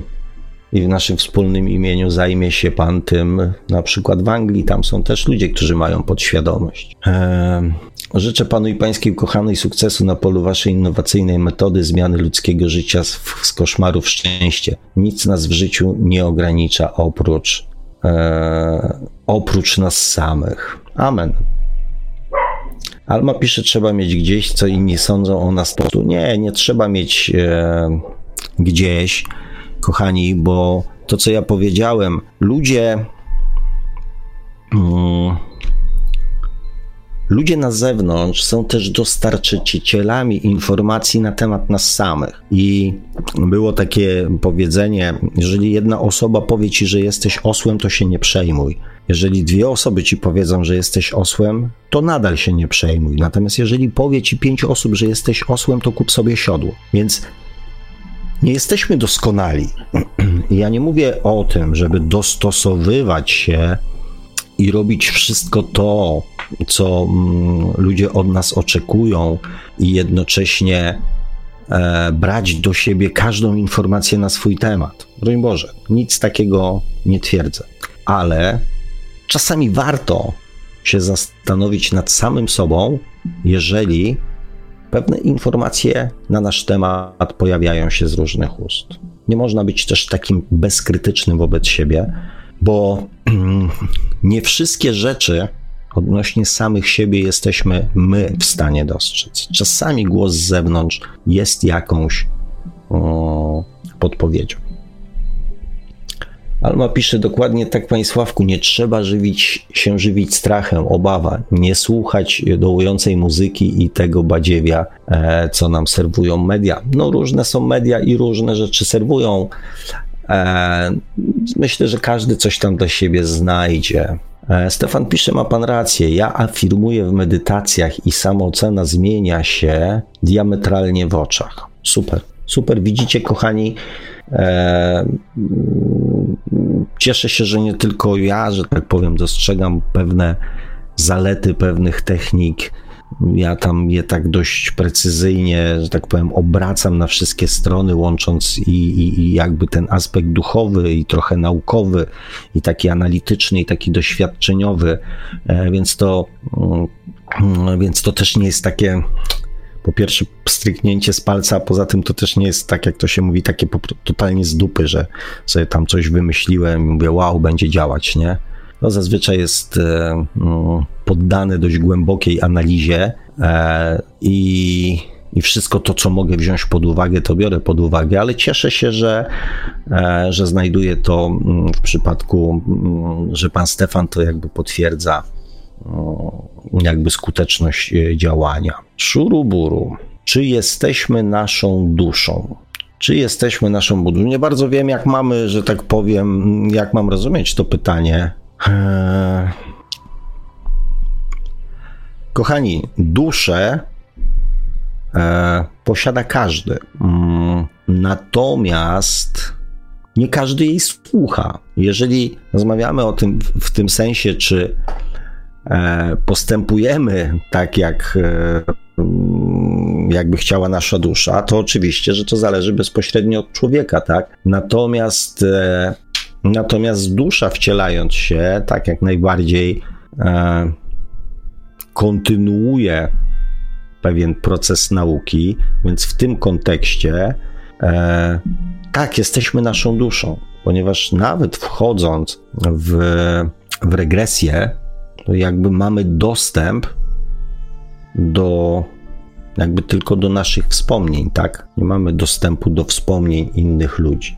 i w naszym wspólnym imieniu zajmie się pan tym, na przykład w Anglii, tam są też ludzie, którzy mają podświadomość. Życzę panu i pańskiej ukochanej sukcesu na polu waszej innowacyjnej metody zmiany ludzkiego życia z, z koszmaru w szczęście. Nic nas w życiu nie ogranicza oprócz, e, oprócz nas samych. Amen. Alma pisze, trzeba mieć gdzieś, co inni sądzą o nas. Tu nie, nie trzeba mieć e, gdzieś, kochani, bo to, co ja powiedziałem, ludzie. Ludzie na zewnątrz są też dostarczycielami informacji na temat nas samych. I było takie powiedzenie: jeżeli jedna osoba powie ci, że jesteś osłem, to się nie przejmuj. Jeżeli dwie osoby ci powiedzą, że jesteś osłem, to nadal się nie przejmuj. Natomiast jeżeli powie ci pięć osób, że jesteś osłem, to kup sobie siodło. Więc nie jesteśmy doskonali. [clears throat] Ja nie mówię o tym, żeby dostosowywać się i robić wszystko to, co mm, ludzie od nas oczekują, i jednocześnie e, brać do siebie każdą informację na swój temat. Broń Boże, nic takiego nie twierdzę, ale czasami warto się zastanowić nad samym sobą, jeżeli pewne informacje na nasz temat pojawiają się z różnych ust. Nie można być też takim bezkrytycznym wobec siebie, bo [clears throat] nie wszystkie rzeczy odnośnie samych siebie jesteśmy my w stanie dostrzec. Czasami głos z zewnątrz jest jakąś o, podpowiedzią. Alma pisze dokładnie tak, Panie Sławku, nie trzeba żywić, się żywić strachem, obawa, nie słuchać dołującej muzyki i tego badziewia, e, co nam serwują media. No różne są media i różne rzeczy serwują, myślę, że każdy coś tam do siebie znajdzie. E, Stefan pisze, ma pan rację. Ja afirmuję w medytacjach i samoocena zmienia się diametralnie w oczach. Super, super. Widzicie, kochani, e, cieszę się, że nie tylko ja, że tak powiem, dostrzegam pewne zalety pewnych technik ja tam je tak dość precyzyjnie, że tak powiem, obracam na wszystkie strony, łącząc i, i, i jakby ten aspekt duchowy, i trochę naukowy, i taki analityczny, i taki doświadczeniowy, e, więc to, mm, więc to też nie jest takie po pierwsze stryknięcie z palca, a poza tym to też nie jest tak, jak to się mówi, takie totalnie z dupy, że sobie tam coś wymyśliłem i mówię, wow, będzie działać, nie? No zazwyczaj jest e, no, poddany dość głębokiej analizie e, i, i wszystko to, co mogę wziąć pod uwagę, to biorę pod uwagę, ale cieszę się, że, e, że znajduję to mm, w przypadku, mm, że pan Stefan to jakby potwierdza jakby skuteczność działania. Szuruburu. czy jesteśmy naszą duszą? Czy jesteśmy naszą budą? Nie bardzo wiem, jak mamy, że tak powiem, jak mam rozumieć to pytanie. Eee... Kochani, duszę e, posiada każdy. Mm, natomiast nie każdy jej słucha. Jeżeli rozmawiamy o tym w tym sensie, czy e, postępujemy tak, jak e, jakby chciała nasza dusza, to oczywiście, że to zależy bezpośrednio od człowieka, tak? Natomiast, natomiast dusza wcielając się, tak jak najbardziej e, kontynuuje pewien proces nauki, więc w tym kontekście e, tak, jesteśmy naszą duszą, ponieważ nawet wchodząc w, w regresję, to jakby mamy dostęp do jakby tylko do naszych wspomnień, tak? Nie mamy dostępu do wspomnień innych ludzi.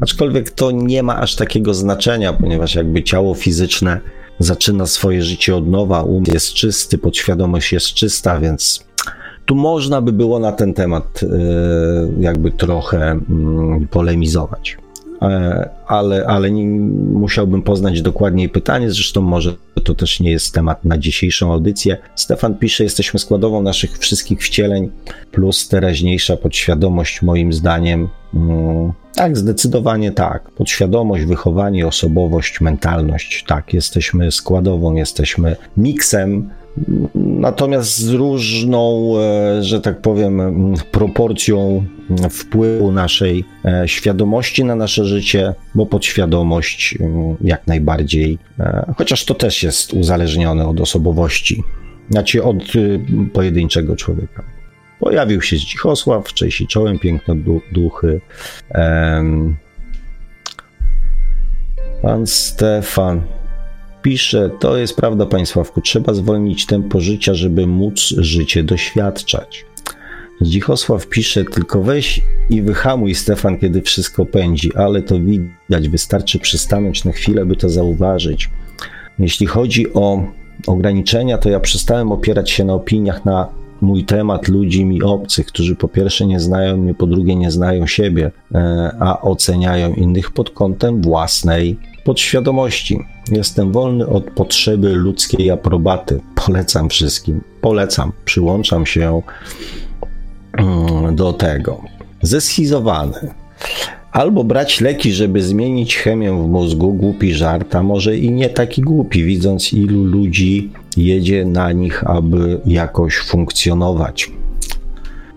Aczkolwiek to nie ma aż takiego znaczenia, ponieważ jakby ciało fizyczne zaczyna swoje życie od nowa, umysł jest czysty, podświadomość jest czysta, więc tu można by było na ten temat e, jakby trochę mm, polemizować. Ale, ale nie, musiałbym poznać dokładniej pytanie, zresztą może to też nie jest temat na dzisiejszą audycję. Stefan pisze, jesteśmy składową naszych wszystkich wcieleń, plus teraźniejsza podświadomość moim zdaniem. Mm, tak, zdecydowanie tak. Podświadomość, wychowanie, osobowość, mentalność, tak, jesteśmy składową, jesteśmy miksem natomiast z różną, e, że tak powiem, proporcją wpływu naszej e, świadomości na nasze życie, bo podświadomość jak najbardziej, e, chociaż to też jest uzależnione od osobowości, znaczy od pojedynczego człowieka. Pojawił się Zdzichosław, cześć czołem, piękne duchy. Pan Stefan, pisze, to jest prawda, Panie Sławku, trzeba zwolnić tempo życia, żeby móc życie doświadczać. Dzichosław pisze, tylko weź i wyhamuj Stefan, kiedy wszystko pędzi, ale to widać, wystarczy przystanąć na chwilę, by to zauważyć. Jeśli chodzi o ograniczenia, to ja przestałem opierać się na opiniach na mój temat ludzi mi obcych, którzy po pierwsze nie znają mnie, po drugie nie znają siebie, e, a oceniają innych pod kątem własnej podświadomości. Jestem wolny od potrzeby ludzkiej aprobaty. Polecam wszystkim. Polecam. Przyłączam się do tego. Zeschizowany. Albo brać leki, żeby zmienić chemię w mózgu, głupi żart, a może i nie taki głupi, widząc ilu ludzi jedzie na nich, aby jakoś funkcjonować.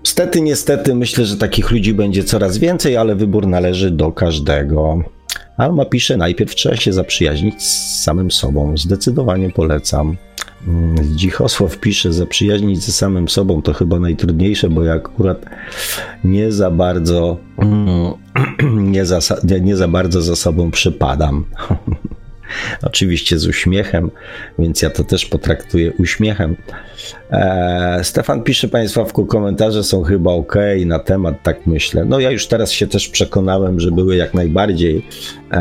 Niestety, niestety, myślę, że takich ludzi będzie coraz więcej, ale wybór należy do każdego. Alma pisze, najpierw trzeba się zaprzyjaźnić z samym sobą. Zdecydowanie polecam. Mm, Dzichosław pisze, zaprzyjaźnić ze samym sobą to chyba najtrudniejsze, bo ja akurat nie za bardzo mm, [clears throat] nie za, nie za bardzo za sobą przypadam. [laughs] Oczywiście z uśmiechem, więc ja to też potraktuję uśmiechem. E, Stefan pisze Państwa, komentarze są chyba ok na temat, tak myślę. No ja już teraz się też przekonałem, że były jak najbardziej e,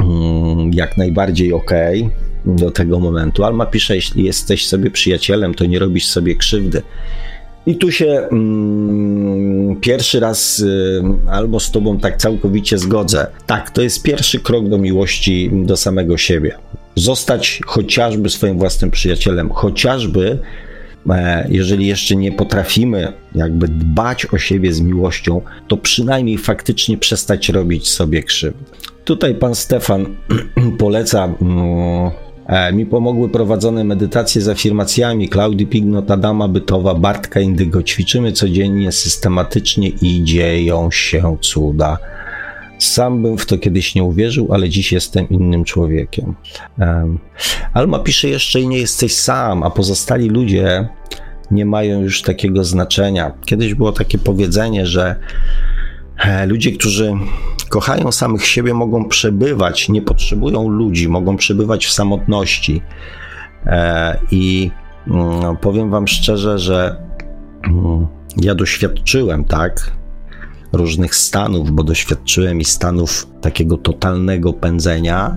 mm, jak najbardziej ok do tego momentu. Alma pisze, jeśli jesteś sobie przyjacielem, to nie robisz sobie krzywdy. I tu się mm, pierwszy raz y, albo z Tobą tak całkowicie zgodzę. Tak, to jest pierwszy krok do miłości do samego siebie. Zostać chociażby swoim własnym przyjacielem, chociażby e, jeżeli jeszcze nie potrafimy jakby dbać o siebie z miłością, to przynajmniej faktycznie przestać robić sobie krzywdę. Tutaj pan Stefan [clears throat] poleca. E, mi pomogły prowadzone medytacje z afirmacjami Klaudii Pignot, Adama Bytowa, Bartka Indygo. Ćwiczymy codziennie, systematycznie i dzieją się cuda. Sam bym w to kiedyś nie uwierzył, ale dziś jestem innym człowiekiem. Alma pisze jeszcze i nie jesteś sam, a pozostali ludzie nie mają już takiego znaczenia. Kiedyś było takie powiedzenie, że ludzie, którzy kochają samych siebie, mogą przebywać, nie potrzebują ludzi, mogą przebywać w samotności. E, I mm, powiem Wam szczerze, że mm, ja doświadczyłem, tak, różnych stanów, bo doświadczyłem i stanów takiego totalnego pędzenia.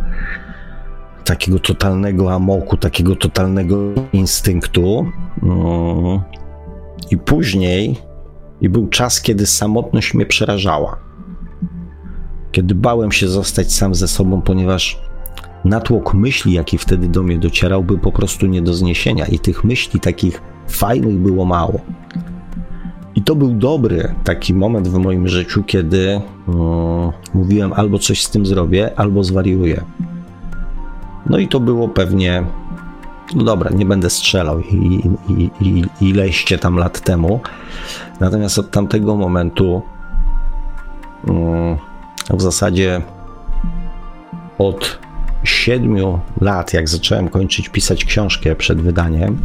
takiego totalnego amoku, takiego totalnego instynktu. Mm. I później i był czas, kiedy samotność mnie przerażała. Kiedy bałem się zostać sam ze sobą, ponieważ natłok myśli, jaki wtedy do mnie docierał, był po prostu nie do zniesienia, i tych myśli takich fajnych było mało. I to był dobry taki moment w moim życiu, kiedy um, mówiłem albo coś z tym zrobię, albo zwariuję. No i to było pewnie, no dobra, nie będę strzelał i, i, i, ileście tam lat temu. Natomiast od tamtego momentu, um, w zasadzie od siedmiu lat, jak zacząłem kończyć pisać książkę przed wydaniem,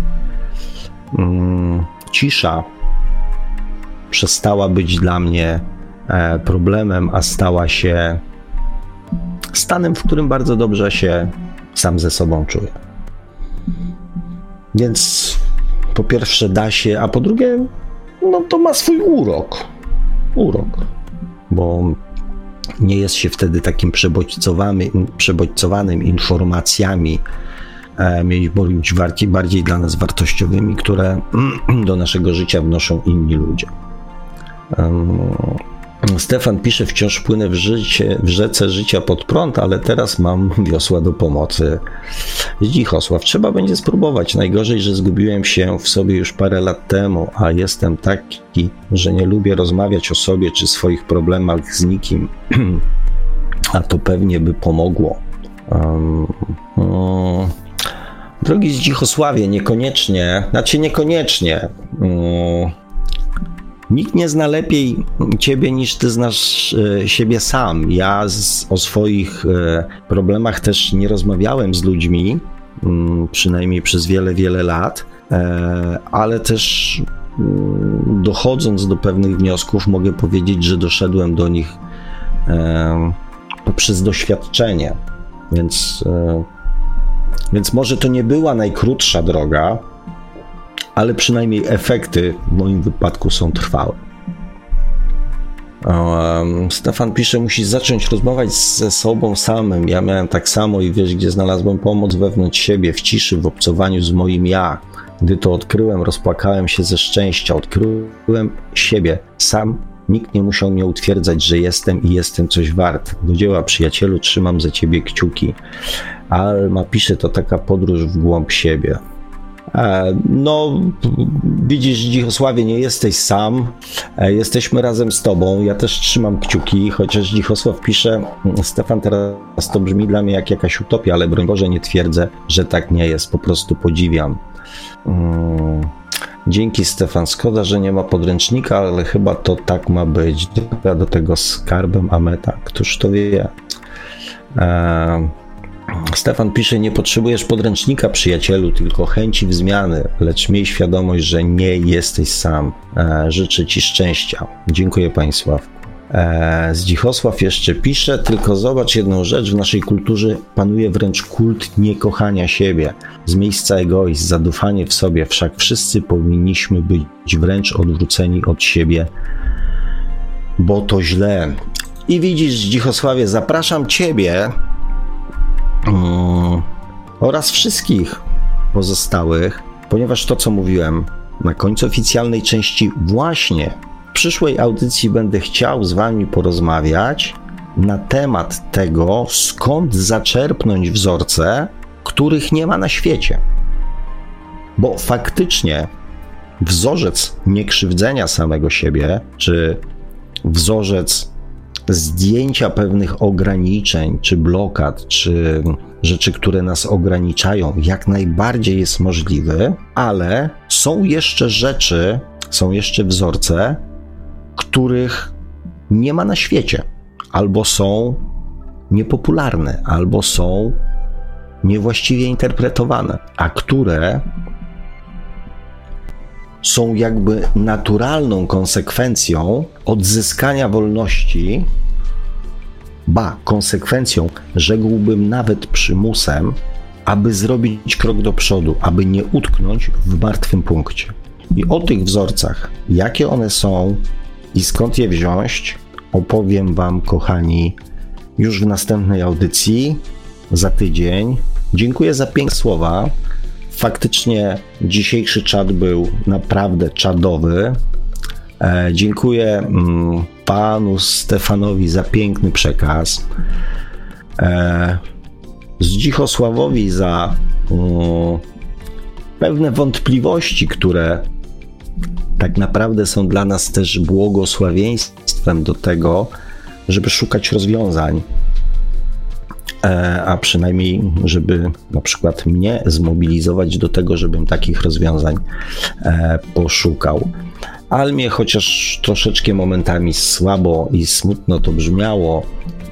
um, cisza przestała być dla mnie e, problemem, a stała się stanem, w którym bardzo dobrze się sam ze sobą czuję. Więc po pierwsze da się, a po drugie, no to ma swój urok. Urok, bo nie jest się wtedy takim przebodźcowanym, przebodźcowanym informacjami, e, mieć bardziej, bardziej dla nas wartościowymi, które [clears throat] do naszego życia wnoszą inni ludzie. Stefan pisze, wciąż płynę w, życie, w rzece życia pod prąd, ale teraz mam wiosła do pomocy. Zdzichosław, trzeba będzie spróbować. Najgorzej, że zgubiłem się w sobie już parę lat temu, a jestem taki, że nie lubię rozmawiać o sobie czy swoich problemach z nikim. [clears throat] a to pewnie by pomogło. Um, um, drogi Zdzichosławie, niekoniecznie, znaczy niekoniecznie. Um, Nikt nie zna lepiej ciebie niż ty znasz e, siebie sam. Ja z, o swoich e, problemach też nie rozmawiałem z ludźmi, mm, przynajmniej przez wiele, wiele lat, e, ale też mm, dochodząc do pewnych wniosków, mogę powiedzieć, że doszedłem do nich poprzez doświadczenie. Więc, więc może to nie była najkrótsza droga, ale przynajmniej efekty w moim wypadku są trwałe. Stefan pisze, musisz zacząć rozmawiać ze sobą samym. Ja miałem tak samo i wiesz, gdzie znalazłem pomoc wewnątrz siebie, w ciszy, w obcowaniu z moim ja. Gdy to odkryłem, rozpłakałem się ze szczęścia, odkryłem siebie sam. Nikt nie musiał mnie utwierdzać, że jestem i jestem coś wart. Do dzieła, przyjacielu, trzymam za ciebie kciuki. Alma pisze, to taka podróż w głąb siebie. E, no, widzisz, Dzichosławie, nie jesteś sam. E, jesteśmy razem z tobą. Ja też trzymam kciuki, chociaż Dzichosław pisze, Stefan, teraz to brzmi dla mnie jak jakaś utopia, ale broń Boże nie twierdzę, że tak nie jest. Po prostu podziwiam. Mm. Dzięki Stefan. Szkoda, że nie ma podręcznika, ale chyba to tak ma być. Do tego skarbem Ameta. Któż to wie? Eee, Stefan pisze, nie potrzebujesz podręcznika, przyjacielu, tylko chęci w zmiany, lecz miej świadomość, że nie jesteś sam. E, życzę Ci szczęścia. Dziękuję Państwu. E, Zdzichosław jeszcze pisze, tylko zobacz jedną rzecz, w naszej kulturze panuje wręcz kult niekochania siebie. Z miejsca egoizm, zadufanie w sobie, wszak wszyscy powinniśmy być wręcz odwróceni od siebie, bo to źle. I widzisz, Zdzichosławie, zapraszam Ciebie Mm, oraz wszystkich pozostałych, ponieważ to, co mówiłem na końcu oficjalnej części, właśnie w przyszłej audycji będę chciał z Wami porozmawiać na temat tego, skąd zaczerpnąć wzorce, których nie ma na świecie. Bo faktycznie wzorzec niekrzywdzenia samego siebie, czy wzorzec zdjęcia pewnych ograniczeń, czy blokad, czy rzeczy, które nas ograniczają, jak najbardziej jest możliwy, ale są jeszcze rzeczy, są jeszcze wzorce, których nie ma na świecie, albo są niepopularne, albo są niewłaściwie interpretowane, a które są jakby naturalną konsekwencją odzyskania wolności, ba, konsekwencją, rzekłbym nawet przymusem, aby zrobić krok do przodu, aby nie utknąć w martwym punkcie. I o tych wzorcach, jakie one są i skąd je wziąć, opowiem Wam, kochani, już w następnej audycji za tydzień Dziękuję za piękne słowa. Faktycznie dzisiejszy czat był naprawdę czadowy. E, dziękuję mm, panu Stefanowi za piękny przekaz. E, Zdzichosławowi za mm, pewne wątpliwości, które tak naprawdę są dla nas też błogosławieństwem do tego, żeby szukać rozwiązań, a przynajmniej, żeby na przykład mnie zmobilizować do tego, żebym takich rozwiązań e, poszukał. Almie, chociaż troszeczkę momentami słabo i smutno to brzmiało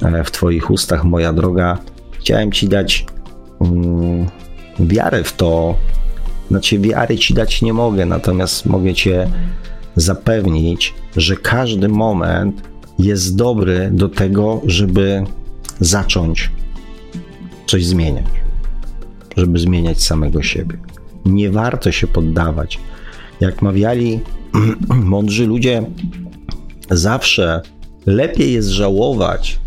e, w Twoich ustach, moja droga, chciałem Ci dać mm, wiarę w to, znaczy wiary Ci dać nie mogę, natomiast mogę Cię zapewnić, że każdy moment jest dobry do tego, żeby zacząć coś zmieniać, żeby zmieniać samego siebie. Nie warto się poddawać. Jak mawiali [clears throat] mądrzy ludzie, zawsze lepiej jest żałować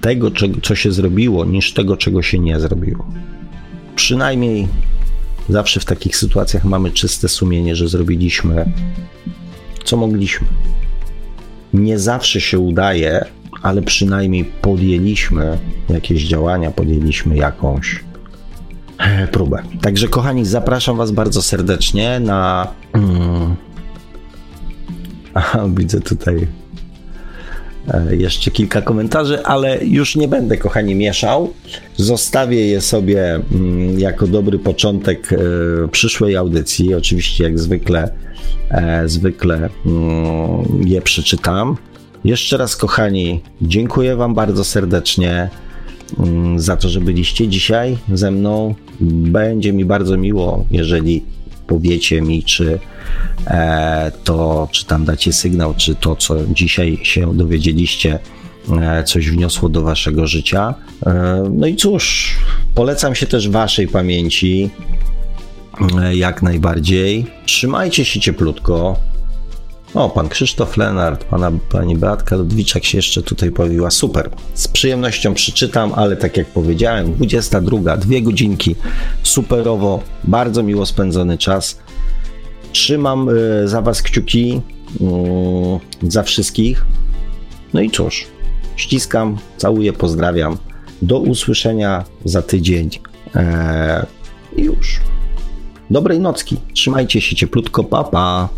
tego, co się zrobiło, niż tego, czego się nie zrobiło. Przynajmniej zawsze w takich sytuacjach mamy czyste sumienie, że zrobiliśmy co mogliśmy. Nie zawsze się udaje, ale przynajmniej podjęliśmy jakieś działania, podjęliśmy jakąś e, próbę. Także, kochani, zapraszam Was bardzo serdecznie na. Mm, [laughs] aha, widzę tutaj e, jeszcze kilka komentarzy, ale już nie będę, kochani, mieszał. Zostawię je sobie mm, jako dobry początek e, przyszłej audycji. Oczywiście, jak zwykle, zwykle mm, je przeczytam. Jeszcze raz, kochani, dziękuję Wam bardzo serdecznie mm, za to, że byliście dzisiaj ze mną. Będzie mi bardzo miło, jeżeli powiecie mi, czy e, to, czy tam dacie sygnał, czy to, co dzisiaj się dowiedzieliście, e, coś wniosło do Waszego życia. E, no i cóż, polecam się też Waszej pamięci. Jak najbardziej. Trzymajcie się cieplutko. O, pan Krzysztof Lenart, pana, pani Beatka Ludwiczak się jeszcze tutaj pojawiła. Super. Z przyjemnością przeczytam, ale tak jak powiedziałem, 22, dwie godzinki. Superowo, bardzo miło spędzony czas. Trzymam y, za was kciuki y, za wszystkich. No i cóż, ściskam, całuję, pozdrawiam. Do usłyszenia za tydzień. Eee, już. Dobrej nocki. Trzymajcie się cieplutko. Pa, pa.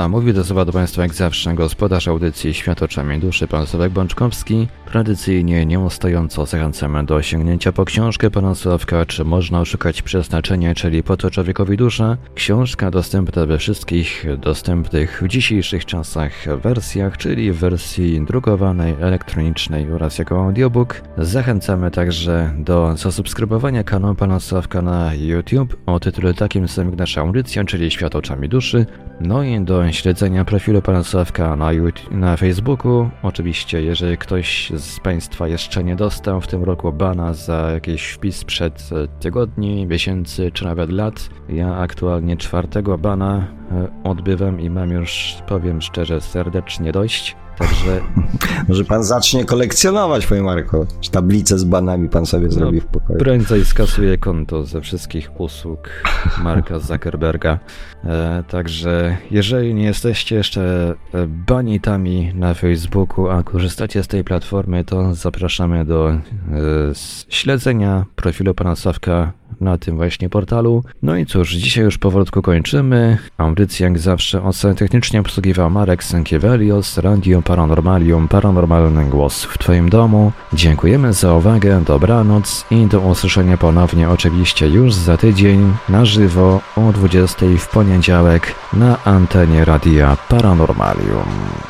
A mówi do słowa do Państwa jak zawsze gospodarz audycji Świat oczami duszy, pan Sławek Bączkowski. Tradycyjnie nieustająco zachęcamy do sięgnięcia po książkę pana Sławka, czy można oszukać przeznaczenie, czyli po to człowiekowi dusza. Książka dostępna we wszystkich dostępnych w dzisiejszych czasach wersjach, czyli w wersji drukowanej, elektronicznej oraz jako audiobook. Zachęcamy także do zasubskrybowania kanału pana Sławka na YouTube o tytule takim samym jak nasza audycja, czyli Świat oczami duszy. No i do śledzenia profilu pana Sławka na, YouTube, na Facebooku. Oczywiście, jeżeli ktoś z Państwa jeszcze nie dostał w tym roku bana za jakiś wpis przed tygodni, miesięcy czy nawet lat, ja aktualnie czwartego bana e, odbywam i mam już, powiem szczerze, serdecznie dość. Także... [laughs] Może pan zacznie kolekcjonować, panie Marko. Tablicę z banami pan sobie no, zrobi w pokoju. Prędzej skasuje konto ze wszystkich usług Marka Zuckerberga. E, także jeżeli nie jesteście jeszcze e, banitami na Facebooku, a korzystacie z tej platformy, to zapraszamy do e, śledzenia profilu pana Sawka na tym właśnie portalu. No i cóż, dzisiaj już powolutku kończymy. Audycję jak zawsze ocen technicznie obsługiwał Marek Sankiewelios, Radio Paranormalium, Paranormalny Głos w Twoim domu. Dziękujemy za uwagę, dobranoc i do usłyszenia ponownie oczywiście już za tydzień na żywo o 20 w poniedziałek na antenie Radia Paranormalium.